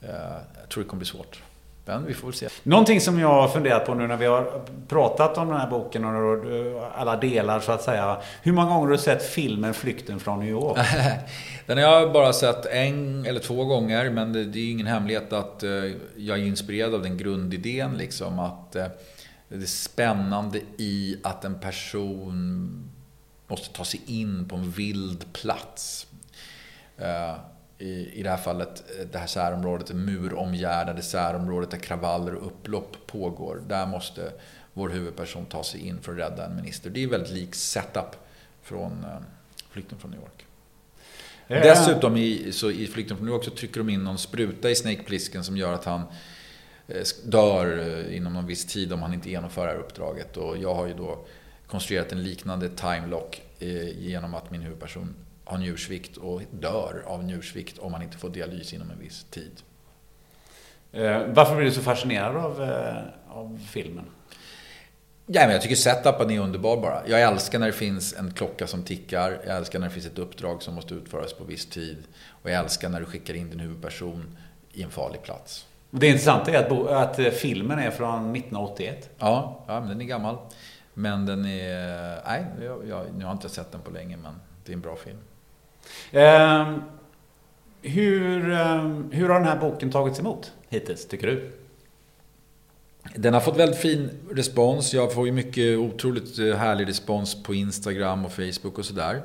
eh, jag tror det kommer bli svårt. Men vi får väl se. Någonting som jag har funderat på nu när vi har pratat om den här boken och alla delar så att säga. Hur många gånger har du sett filmen Flykten från New York? den har jag bara sett en eller två gånger. Men det, det är ingen hemlighet att eh, jag är inspirerad av den grundidén. Liksom, att eh, det är spännande i att en person måste ta sig in på en vild plats. I, i det här fallet eh, det här särområdet, det muromgärdade särområdet där kravaller och upplopp pågår. Där måste vår huvudperson ta sig in för att rädda en minister. Det är väldigt lik setup från eh, Flykten från New York. Dessutom i, så i Flykten från New York så trycker de in någon spruta i Snake Plissken som gör att han eh, dör inom någon viss tid om han inte genomför det här uppdraget. Och jag har ju då konstruerat en liknande timelock genom att min huvudperson har njursvikt och dör av njursvikt om man inte får dialys inom en viss tid. Varför blir du så fascinerad av, av filmen? Ja, men jag tycker setupen är underbar bara. Jag älskar när det finns en klocka som tickar. Jag älskar när det finns ett uppdrag som måste utföras på viss tid. Och jag älskar när du skickar in din huvudperson i en farlig plats. Det intressanta är att, att eh, filmen är från 1981. Ja, ja men den är gammal. Men den är... Nej, jag, jag, nu har jag inte sett den på länge, men det är en bra film. Eh, hur, eh, hur har den här boken tagits emot hittills, tycker du? Den har fått väldigt fin respons. Jag får ju mycket otroligt eh, härlig respons på Instagram och Facebook och sådär.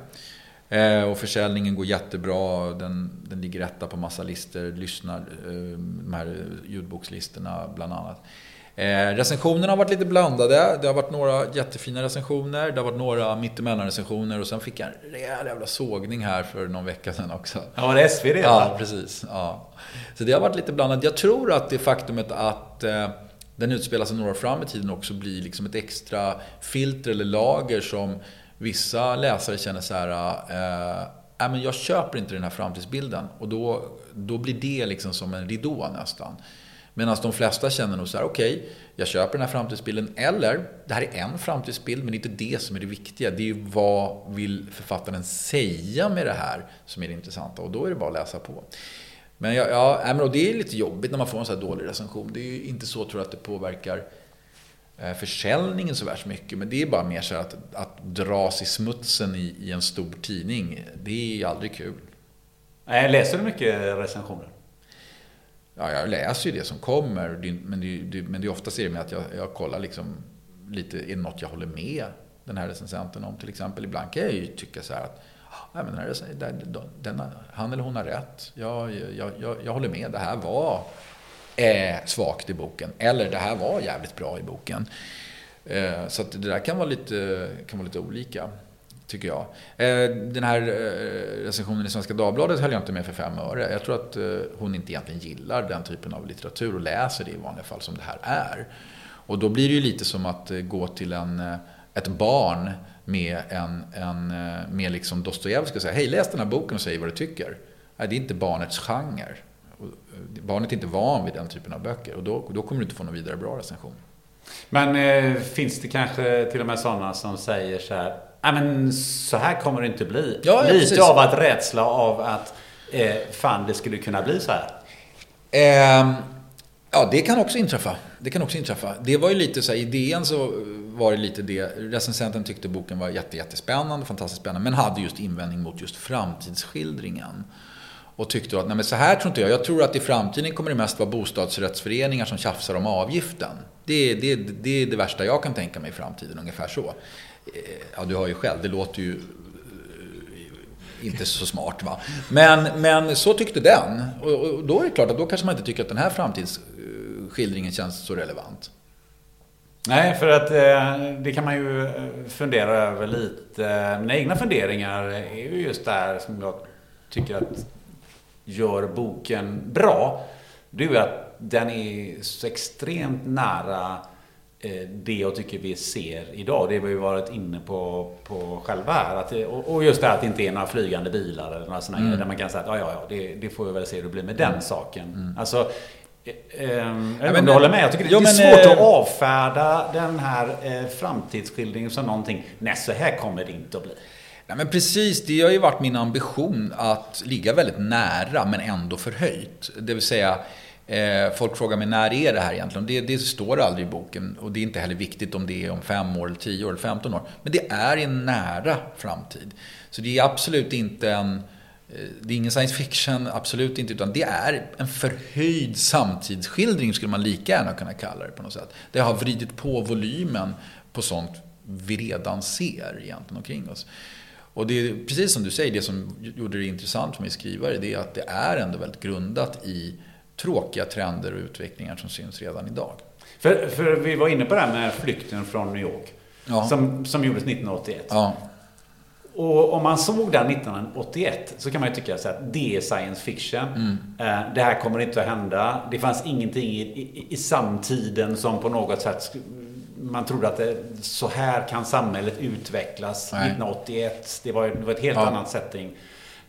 Eh, och försäljningen går jättebra. Den, den ligger etta på massa listor. Lyssnar, eh, de här eh, ljudbokslistorna bland annat recensionerna har varit lite blandade. Det har varit några jättefina recensioner. Det har varit några mittemellan recensioner. Och sen fick jag en rejäl jävla sågning här för någon vecka sedan också. Ja, var det SvD? Ja, precis. Ja. Så det har varit lite blandat. Jag tror att det faktumet att den utspelar sig några år fram i tiden också blir liksom ett extra filter eller lager som vissa läsare känner så här, äh, men jag köper inte den här framtidsbilden. Och då, då blir det liksom som en ridå nästan. Medan de flesta känner nog så här, okej, okay, jag köper den här framtidsbilden. Eller, det här är en framtidsbild, men det är inte det som är det viktiga. Det är ju vad vill författaren säga med det här som är det intressanta. Och då är det bara att läsa på. Men ja, ja men det är lite jobbigt när man får en så här dålig recension. Det är ju inte så tror jag att det påverkar eh, försäljningen så värst mycket. Men det är bara mer så att, att dras i smutsen i, i en stor tidning. Det är aldrig kul. Läser du mycket recensioner? Ja, jag läser ju det som kommer. Men det, det, men det är oftast det med att jag, jag kollar liksom lite, är det något jag håller med den här recensenten om till exempel? Ibland kan jag ju tycka så här att Nej, men den, den, han eller hon har rätt. Jag, jag, jag, jag håller med. Det här var eh, svagt i boken. Eller det här var jävligt bra i boken. Eh, så det där kan vara, lite, kan vara lite olika, tycker jag. Eh, den här eh, recensionen i Svenska Dagbladet höll jag inte med för fem öre. Jag tror att eh, hon inte egentligen gillar den typen av litteratur och läser det i vanliga fall som det här är. Och då blir det ju lite som att gå till en, ett barn med, en, en, med liksom Dostojevskij och säga hej läs den här boken och säg vad du tycker. Nej, det är inte barnets genre. Barnet är inte van vid den typen av böcker och då, då kommer du inte få någon vidare bra recension. Men eh, finns det kanske till och med sådana som säger så här, nej men så här kommer det inte bli. Ja, ja, Lite precis. av att rädsla av att eh, fan det skulle kunna bli så här. Eh, ja, det kan också inträffa. Det kan också inträffa. Det var ju lite så här, idén så var det lite det. Recensenten tyckte boken var jätte, jättespännande, fantastiskt spännande, men hade just invändning mot just framtidsskildringen. Och tyckte att, nej men så här tror inte jag. Jag tror att i framtiden kommer det mest vara bostadsrättsföreningar som tjafsar om avgiften. Det, det, det är det värsta jag kan tänka mig i framtiden, ungefär så. Eh, ja, du hör ju själv, det låter ju eh, inte så smart va. Men, men så tyckte den. Och, och då är det klart att då kanske man inte tycker att den här framtidsskildringen känns så relevant. Nej, för att eh, det kan man ju fundera över lite. Mina egna funderingar är ju just där som jag tycker att gör boken bra. Det är ju att den är så extremt nära det jag tycker vi ser idag. Det har vi varit inne på, på själva här. Att det, och just det här att det inte är några flygande bilar eller några sådana mm. grejer. Där man kan säga att ja, ja, ja, det, det får vi väl se hur det blir med den mm. saken. Mm. Alltså, Eh, jag ja, men, håller med. Jag tycker ja, det är svårt äh, att avfärda den här eh, framtidsskildringen som någonting. Nej, så här kommer det inte att bli. Nej, men precis, det har ju varit min ambition att ligga väldigt nära men ändå förhöjt. Det vill säga, eh, folk frågar mig när är det här egentligen? Det, det står aldrig i boken och det är inte heller viktigt om det är om fem år, eller tio år eller femton år. Men det är i en nära framtid. Så det är absolut inte en eh, det är ingen science fiction, absolut inte, utan det är en förhöjd samtidsskildring skulle man lika gärna kunna kalla det på något sätt. Det har vridit på volymen på sånt vi redan ser egentligen omkring oss. Och det är precis som du säger, det som gjorde det intressant för mig skrivare, det är att det är ändå väldigt grundat i tråkiga trender och utvecklingar som syns redan idag. För, för vi var inne på det här med flykten från New York. Ja. Som, som gjordes 1981. Ja, Och om man såg den 1981 så kan man ju tycka så att det är science fiction. Eh, Det här kommer inte att hända. Det fanns ingenting i, i, i samtiden som på något sätt man trodde att det, så här kan samhället utvecklas Nej. 1981. Det var, det var ett helt Ja. annat setting.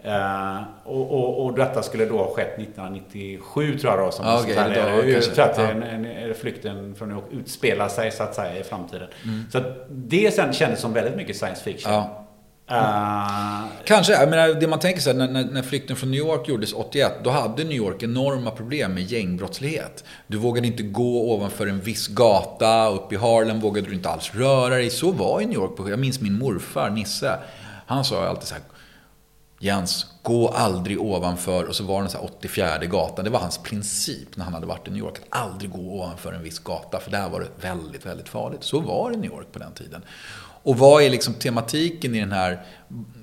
Eh, och, och, och detta skulle då ha skett 1997 tror jag då. Som Ja, sånt okej, här kanske- för att en, en, en, flykten från New York utspelar sig så att säga i framtiden. Mm. Så det sen kändes som väldigt mycket science fiction. ja. Eh, Kanske, jag menar, det man tänker sig när, när, när flykten från New York gjordes 81, då hade New York enorma problem med gängbrottslighet. Du vågade inte gå ovanför en viss gata, upp i Harlem vågade du inte alls röra dig. Så var ju New York. Jag minns min morfar, Nisse, han sa alltid så här, Jens, gå aldrig ovanför, och så var det så här 84 gatan. Det var hans princip när han hade varit i New York. Att aldrig gå ovanför en viss gata, för där var det väldigt, väldigt farligt. Så var det i New York på den tiden. Och vad är liksom tematiken i den här,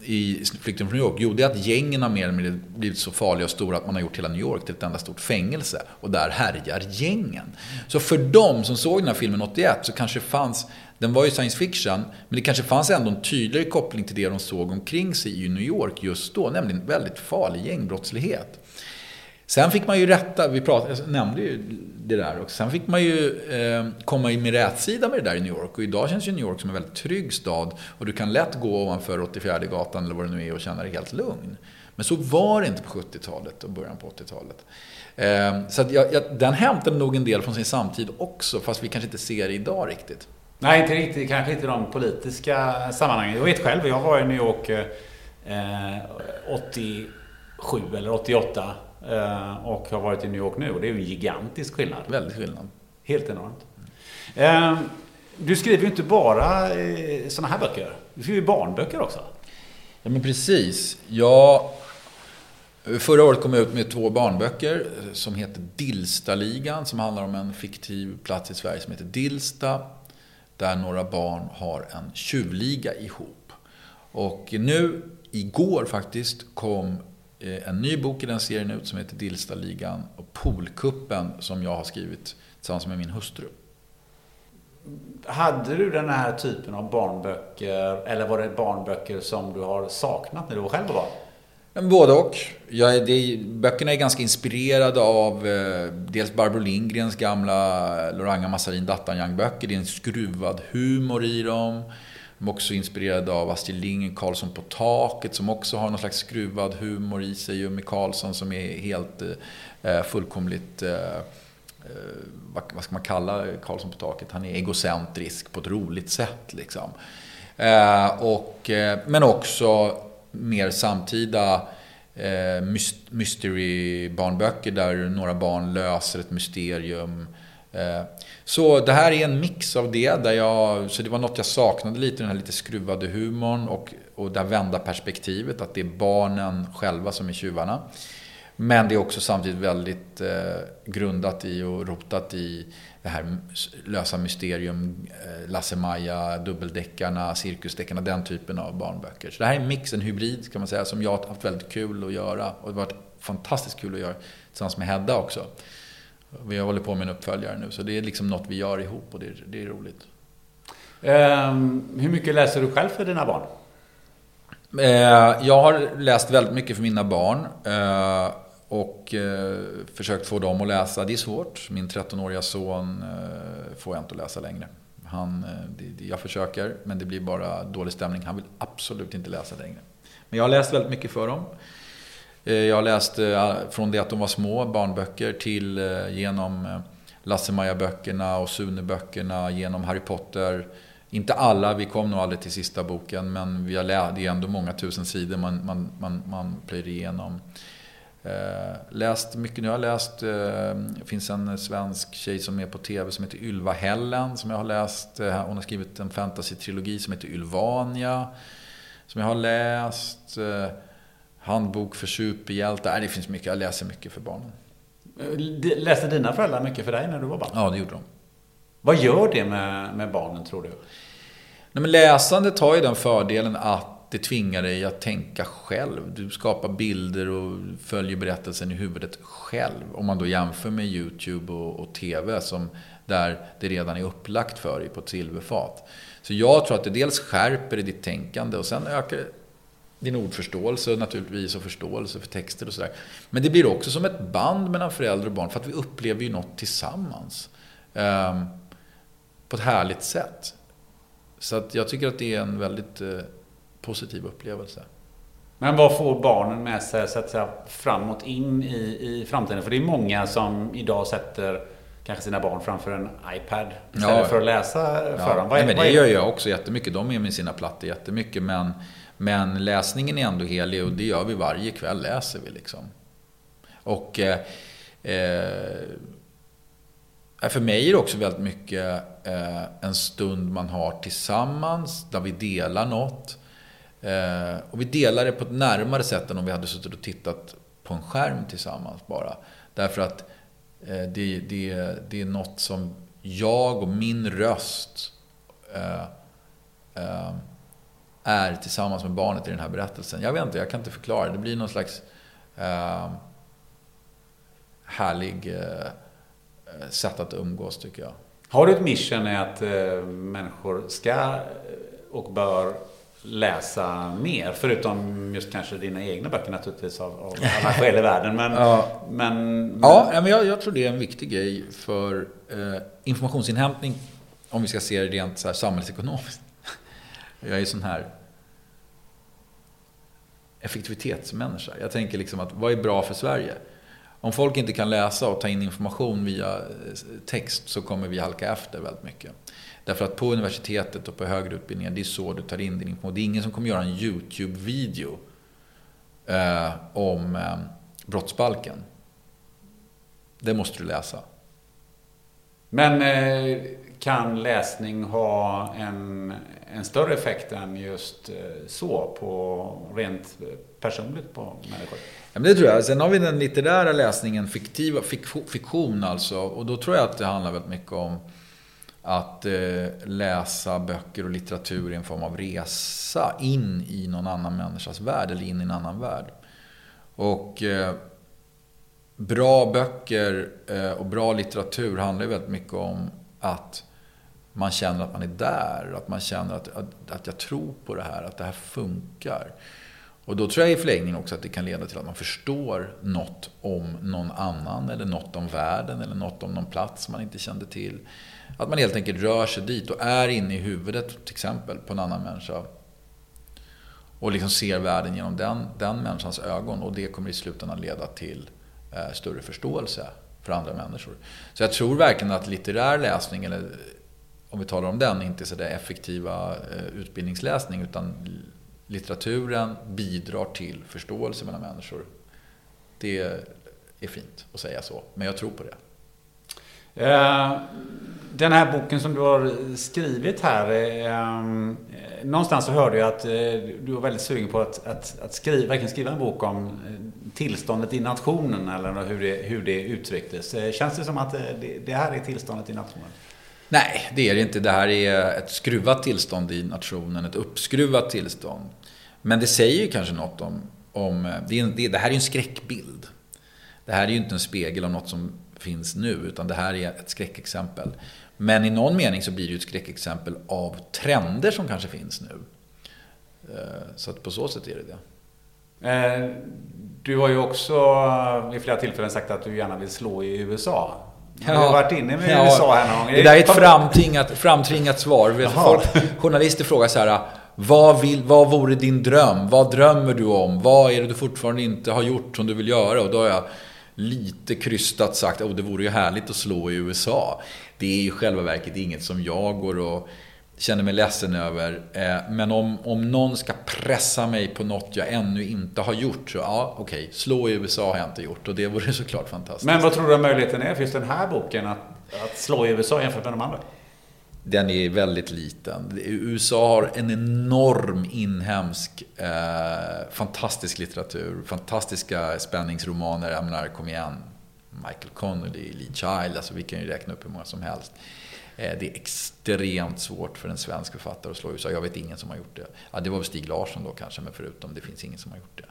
i Flykten från New York? Jo, det är att gängen har mer eller mindre blivit så farliga och stora att man har gjort hela New York till ett enda stort fängelse. Och där härjar gängen. Så för dem som såg den här filmen 81 så kanske det fanns den var ju science fiction, men det kanske fanns ändå en tydligare koppling till det de såg omkring sig i New York just då, nämligen väldigt farlig gängbrottslighet. Sen fick man ju rätta, vi pratade, jag nämnde ju det där också. Sen fick man ju eh, komma in med rätsida med det där i New York. Och idag känns ju New York som en väldigt trygg stad. Och du kan lätt gå ovanför 84 gatan eller vad det nu är och känna dig helt lugn. Men så var det inte på 70-talet och början på 80-talet. Eh, så att jag, jag, den hämtade nog en del från sin samtid också, fast vi kanske inte ser det idag riktigt. Nej, inte riktigt. Kanske inte de politiska sammanhangen. Jag vet själv, jag var i New York eh, 87 eller 88. Eh, och har varit i New York nu. Och det är ju en gigantisk skillnad. Väldigt skillnad. Helt enormt. Eh, du skriver ju inte bara eh, sådana här böcker. Du skriver ju barnböcker också. Ja, men precis. Jag, förra året kom jag ut med två barnböcker som heter Dilstaligan, som handlar om en fiktiv plats i Sverige som heter Dilsta, där några barn har en tjuvliga ihop. Och nu, igår faktiskt, kom eh, en ny bok i den serien ut som heter Dillstaligan och Polkuppen som jag har skrivit tillsammans med min hustru. Hade du den här typen av barnböcker eller var det barnböcker som du har saknat när du var själv var barn? Både och. Jag det, böckerna är ganska inspirerade av eh, dels Barbro Lindgrens gamla Loranga Massarin Dattanjang-böcker. Det är en skruvad humor i dem. De är också inspirerade av Astrid Lindgren, Karlsson på taket, som också har någon slags skruvad humor i sig. Jimmy Karlsson som är helt eh, eh, fullkomligt eh, eh, vad, vad ska man kalla Karlsson på taket? Han är egocentrisk på ett roligt sätt. Liksom. Eh, och, eh, men också mer samtida eh, mystery-barnböcker där några barn löser ett mysterium. Eh, så det här är en mix av det. Där jag, så det var något jag saknade lite, den här lite skruvade humorn och, och det här vända perspektivet. Att det är barnen själva som är tjuvarna. Men det är också samtidigt väldigt eh, grundat i och rotat i det här lösa mysterium, eh, Lasse-Maja, dubbeldeckarna, cirkusdeckarna, den typen av barnböcker. Så det här är en mix, en hybrid kan man säga, som jag har haft väldigt kul att göra. Och det har varit fantastiskt kul att göra tillsammans med Hedda också. Vi håller på med en uppföljare nu, så det är liksom något vi gör ihop och det är, det är roligt. Ehm, hur mycket läser du själv för dina barn? Eh, jag har läst väldigt mycket för mina barn. Eh, och eh, försökt få dem att läsa. Det är svårt. Min 13-åriga son eh, får jag inte att läsa längre. Han, eh, det, jag försöker, men det blir bara dålig stämning. Han vill absolut inte läsa längre. Men jag har läst väldigt mycket för dem. Eh, jag har läst eh, från det att de var små, barnböcker, till eh, genom eh, Lasse-Maja-böckerna och Sune-böckerna, genom Harry Potter. Inte alla, vi kom nog aldrig till sista boken, men vi har läst, det är ändå många tusen sidor man, man, man, man plöjer igenom. Eh, läst mycket nu. Jag har läst, eh, det finns en svensk tjej som är på TV som heter Ylva Hellen som jag har läst. Eh, hon har skrivit en fantasy-trilogi som heter Ylvania. Som jag har läst. Eh, handbok för superhjältar. Nej, det finns mycket. Jag läser mycket för barnen. Läste dina föräldrar mycket för dig när du var barn? Ja, det gjorde de. Vad gör det med, med barnen tror du? Nej, men läsandet har ju den fördelen att det tvingar dig att tänka själv. Du skapar bilder och följer berättelsen i huvudet själv. Om man då jämför med YouTube och, och TV som där det redan är upplagt för dig på ett silverfat. Så jag tror att det dels skärper ditt tänkande och sen ökar din ordförståelse naturligtvis och förståelse för texter och sådär. Men det blir också som ett band mellan föräldrar och barn för att vi upplever ju något tillsammans. Eh, på ett härligt sätt. Så att jag tycker att det är en väldigt eh, positiv upplevelse. Men vad får barnen med sig så att säga, framåt in i, i framtiden? För det är många som idag sätter kanske sina barn framför en iPad istället ja. för att läsa för ja. dem. Vad, Nej, men det gör jag också jättemycket. De är med sina plattor jättemycket. Men, men läsningen är ändå helig och det gör vi varje kväll, läser vi liksom. Och eh, eh, för mig är det också väldigt mycket eh, en stund man har tillsammans, där vi delar något. Eh, och vi delar det på ett närmare sätt än om vi hade suttit och tittat på en skärm tillsammans bara. Därför att eh, det, det, det är något som jag och min röst eh, eh, är tillsammans med barnet i den här berättelsen. Jag vet inte, jag kan inte förklara. Det blir någon slags eh, härlig eh, sätt att umgås tycker jag. Har du ett mission i att eh, människor ska och bör läsa mer? Förutom just kanske dina egna böcker naturligtvis av, av alla skäl i världen. Men, ja. men, ja, men jag, jag, tror det är en viktig grej för eh, informationsinhämtning. Om vi ska se det rent så här samhällsekonomiskt. Jag är sån här effektivitetsmänniska. Jag tänker liksom att vad är bra för Sverige? Om folk inte kan läsa och ta in information via eh, text så kommer vi halka efter väldigt mycket. Därför att på universitetet och på högre utbildningar, det är så du tar in din information. Det är ingen som kommer göra en YouTube-video eh, om eh, brottsbalken. Det måste du läsa. Men eh, kan läsning ha en, en större effekt än just eh, så på rent personligt på människor? Ja, men det tror jag. Sen har vi den litterära läsningen, fiktiva, fiktion alltså. Och då tror jag att det handlar väldigt mycket om att eh, läsa böcker och litteratur i en form av resa in i någon annan människas värld eller in i en annan värld. Och eh, bra böcker eh, och bra litteratur handlar ju väldigt mycket om att man känner att man är där, att man känner att, att, att jag tror på det här, att det här funkar. Och då tror jag i förlängningen också att det kan leda till att man förstår något om någon annan, eller något om världen, eller något om någon plats man inte kände till. Att man helt enkelt rör sig dit och är inne i huvudet, till exempel, på en annan människa. Och liksom ser världen genom den, den människans ögon. Och det kommer i slutändan leda till eh, större förståelse för andra människor. Så jag tror verkligen att litterär läsning, eller om vi talar om den, inte så där effektiva eh, utbildningsläsning, utan litteraturen bidrar till förståelse mellan människor. Det är fint att säga så, men jag tror på det. Eh, den här boken som du har skrivit här. Eh, någonstans så hörde jag att eh, du var väldigt sugen på att, att, att skriva, verkligen skriva en bok om eh, tillståndet i nationen eller hur det, hur det uttrycktes. Eh, känns det som att det, det här är tillståndet i nationen? Nej, det är det inte. Det här är ett skruvat tillstånd i nationen, ett uppskruvat tillstånd. Men det säger ju kanske något om... om det, är, det här är ju en skräckbild. Det här är ju inte en spegel av något som finns nu, utan det här är ett skräckexempel. Men i någon mening så blir det ju ett skräckexempel av trender som kanske finns nu. Eh, så att på så sätt är det det. Eh, du har ju också vid flera tillfällen sagt att du gärna vill slå i USA. Har ja. du varit inne med ja. USA här någon gång? Det där är ett framtvingat, framtvingat svar. Folk, journalister frågar så här. Vad, vill, vad vore din dröm? Vad drömmer du om? Vad är det du fortfarande inte har gjort som du vill göra? Och då har jag lite krystat sagt att oh, det vore ju härligt att slå i USA. Det är ju själva verket inget som jag går och känner mig ledsen över. Eh, men om, om någon ska pressa mig på något jag ännu inte har gjort så ja, okej, okay, slå i USA har jag inte gjort och det vore såklart fantastiskt. Men vad tror du möjligheten är för just den här boken att, att slå i USA jämfört med de andra? Den är väldigt liten. USA har en enorm inhemsk, eh, fantastisk litteratur. Fantastiska spänningsromaner. Jag menar, kom igen. Michael Connolly, Lee Child, alltså vi kan ju räkna upp hur många som helst. Eh, det är extremt svårt för en svensk författare att slå USA. Jag vet ingen som har gjort det. Ja, det var väl Stig Larsson då kanske, men förutom det finns ingen som har gjort det.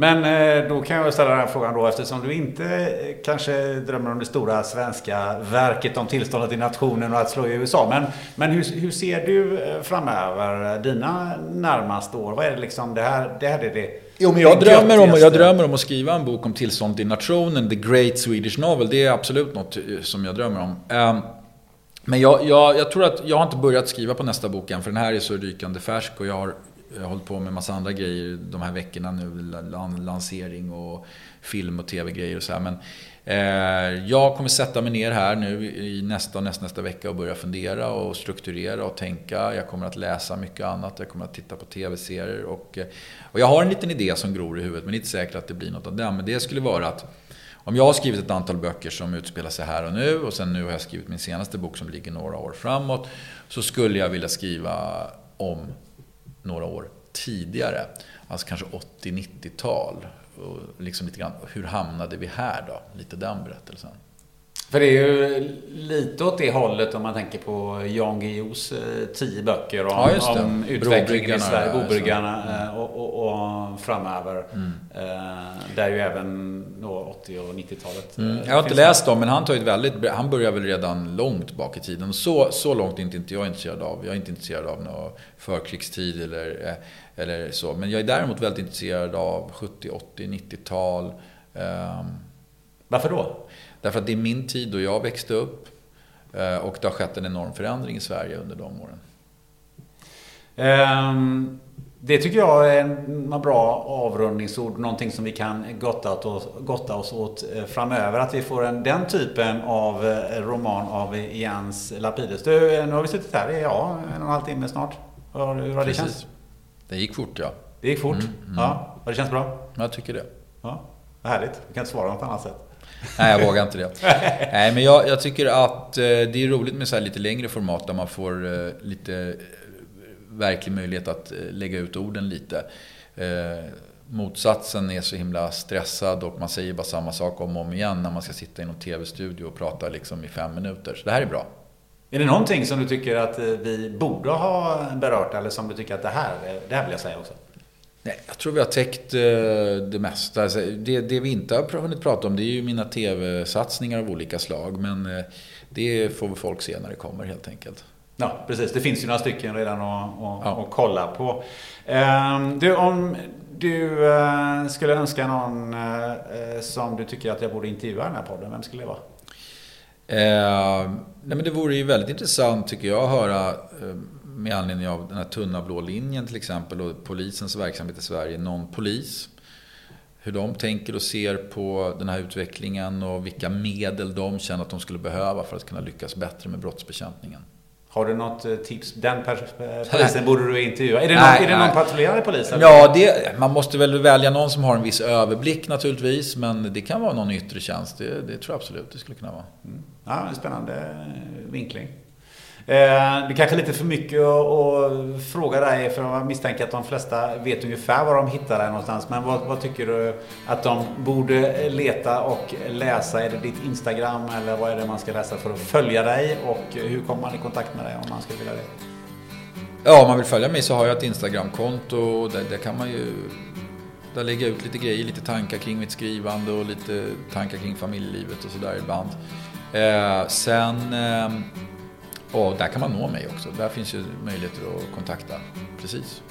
Men eh, då kan jag ställa den här frågan då eftersom du inte eh, kanske drömmer om det stora svenska verket om tillståndet i nationen och att slå i USA. Men, men hur, hur ser du eh, framöver dina närmaste år? Vad är det liksom det här, det här är det Jo, men jag drömmer, om, jag drömmer om att skriva en bok om tillståndet i nationen, The Great Swedish Novel. Det är absolut något som jag drömmer om. Ehm, men jag, jag, jag tror att jag har inte börjat skriva på nästa bok än, för den här är så rykande färsk och jag har jag har hållit på med massa andra grejer de här veckorna nu. Lansering och film och tv-grejer och så här. Men eh, jag kommer sätta mig ner här nu i nästa och näst, nästa vecka och börja fundera och strukturera och tänka. Jag kommer att läsa mycket annat. Jag kommer att titta på tv-serier. Och, eh, och jag har en liten idé som gror i huvudet, men det är inte säkert att det blir något av den. Men det skulle vara att om jag har skrivit ett antal böcker som utspelar sig här och nu och sen nu har jag skrivit min senaste bok som ligger några år framåt. Så skulle jag vilja skriva om några år tidigare. Alltså kanske 80-90-tal. Och liksom lite grann, hur hamnade vi här då? Lite den berättelsen. För det är ju lite åt det hållet om man tänker på Jan Guillous eh, tio böcker om, ja, om utvecklingen i Sverige, Bobryggarna mm. Eh, och, och, och, framöver. Mm. Eh, där ju även då 80 och 90-talet. Mm. Jag har inte läst dem, men han, tar ett väldigt, han börjar väl redan långt bak i tiden. Så, så långt är inte jag intresserad av. Jag är inte intresserad av någon förkrigstid eller, eller så. Men jag är däremot väldigt intresserad av 70, 80, 90-tal. Varför då? Därför att det är min tid då jag växte upp. Eh, och det har skett en enorm förändring i Sverige under de åren. Um, det tycker jag är en bra avrundningsord. Någonting som vi kan gotta oss, gotta oss åt eh, framöver. Att vi får en, den typen av eh, roman av Jens Lapidus. Du, nu har vi suttit här i ja, en och en halv timme snart. Hur, hur har det känts? Det gick fort ja. Det gick fort? Mm, mm. Ja. Har det känts bra? Jag tycker det. Ja, vad härligt. Du kan inte svara på något annat sätt. Nej, jag vågar inte det. Nej, men jag, jag, tycker att eh, det är roligt med så lite längre format där man får eh, lite eh, verklig möjlighet att lägga ut orden lite. Motsatsen är så himla stressad och man säger bara samma sak om och om igen när man ska sitta i någon tv-studio och prata liksom i fem minuter. Så det här är bra. Är det någonting som du tycker att vi borde ha berört eller som du tycker att det här, det här vill jag säga också? Nej, jag tror vi har täckt eh, det mesta. Alltså, det, det, vi inte har hunnit prata om det är ju mina tv-satsningar av olika slag. Men eh, det får folk se när det kommer helt enkelt. Ja, precis. Det finns ju några stycken redan att, att, ja. att kolla på. Ehm, du, om du eh, skulle önska någon som du tycker att jag borde intervjua i den här podden, vem skulle det vara? Eh, nej men det vore ju väldigt intressant tycker jag att höra med anledning av den här tunna blå linjen till exempel och polisens verksamhet i Sverige, någon polis. Hur de tänker och ser på den här utvecklingen och vilka medel de känner att de skulle behöva för att kunna lyckas bättre med brottsbekämpningen. Har du något eh, tips? Den eh, polisen borde du intervjua. Är det, nej, någon, är det någon patrullerande polis? Eller? Ja, det, man måste väl välja någon som har en viss överblick naturligtvis. Men det kan vara någon yttre tjänst. Det, det tror jag absolut det skulle kunna vara. Mm. Ja, en spännande vinkling. Eh, det är kanske är lite för mycket att fråga dig för jag misstänker att de flesta vet ungefär var de hittar dig någonstans. Men vad, vad, tycker du att de borde leta och läsa? Är det ditt Instagram eller vad är det man ska läsa för att följa dig? Och hur kommer man i kontakt med dig om man skulle vilja det? Ja, om man vill följa mig så har jag ett Instagramkonto. Där, där kan man ju där lägger jag ut lite grejer, lite tankar kring mitt skrivande och lite tankar kring familjelivet och sådär ibland. Eh, sen eh, och där kan man nå mig också. Där finns ju möjligheter att kontakta. Precis.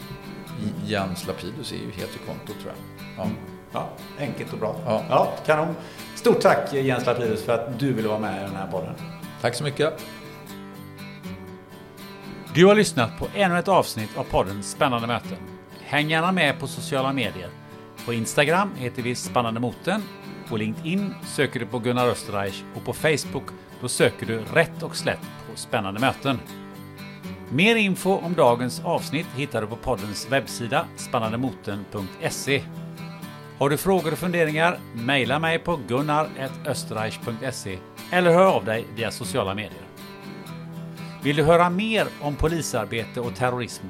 Jens Lapidus är ju helt i kontot tror jag. Ja. ja, enkelt och bra. Ja. ja, kanon. Stort tack Jens Lapidus för att du ville vara med i den här podden. Tack så mycket. Du har lyssnat på ännu ett avsnitt av podden Spännande möten. Häng gärna med på sociala medier. På Instagram heter vi Spännande moten. På LinkedIn söker du på Gunnar Österreich och på Facebook då söker du rätt och slätt och spännande möten. Mer info om dagens avsnitt hittar du på poddens webbsida spannandemoten.se. Har du frågor och funderingar? Maila mig på gunnar.österreich.se eller hör av dig via sociala medier. Vill du höra mer om polisarbete och terrorism?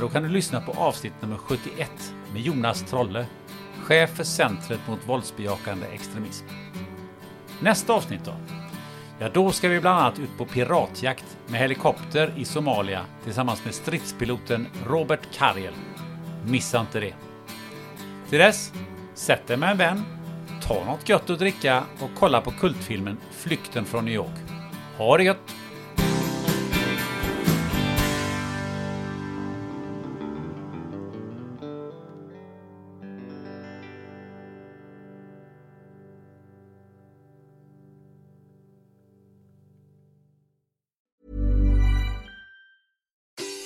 Då kan du lyssna på avsnitt nummer 71 med Jonas Trolle, chef för Centret mot våldsbejakande extremism. Nästa avsnitt då? Ja, då ska vi bland annat ut på piratjakt med helikopter i Somalia tillsammans med stridspiloten Robert Karjel. Missa inte det. Till dess, sätt dig med en vän, ta något gött att dricka och kolla på kultfilmen Flykten från New York. Ha det gött!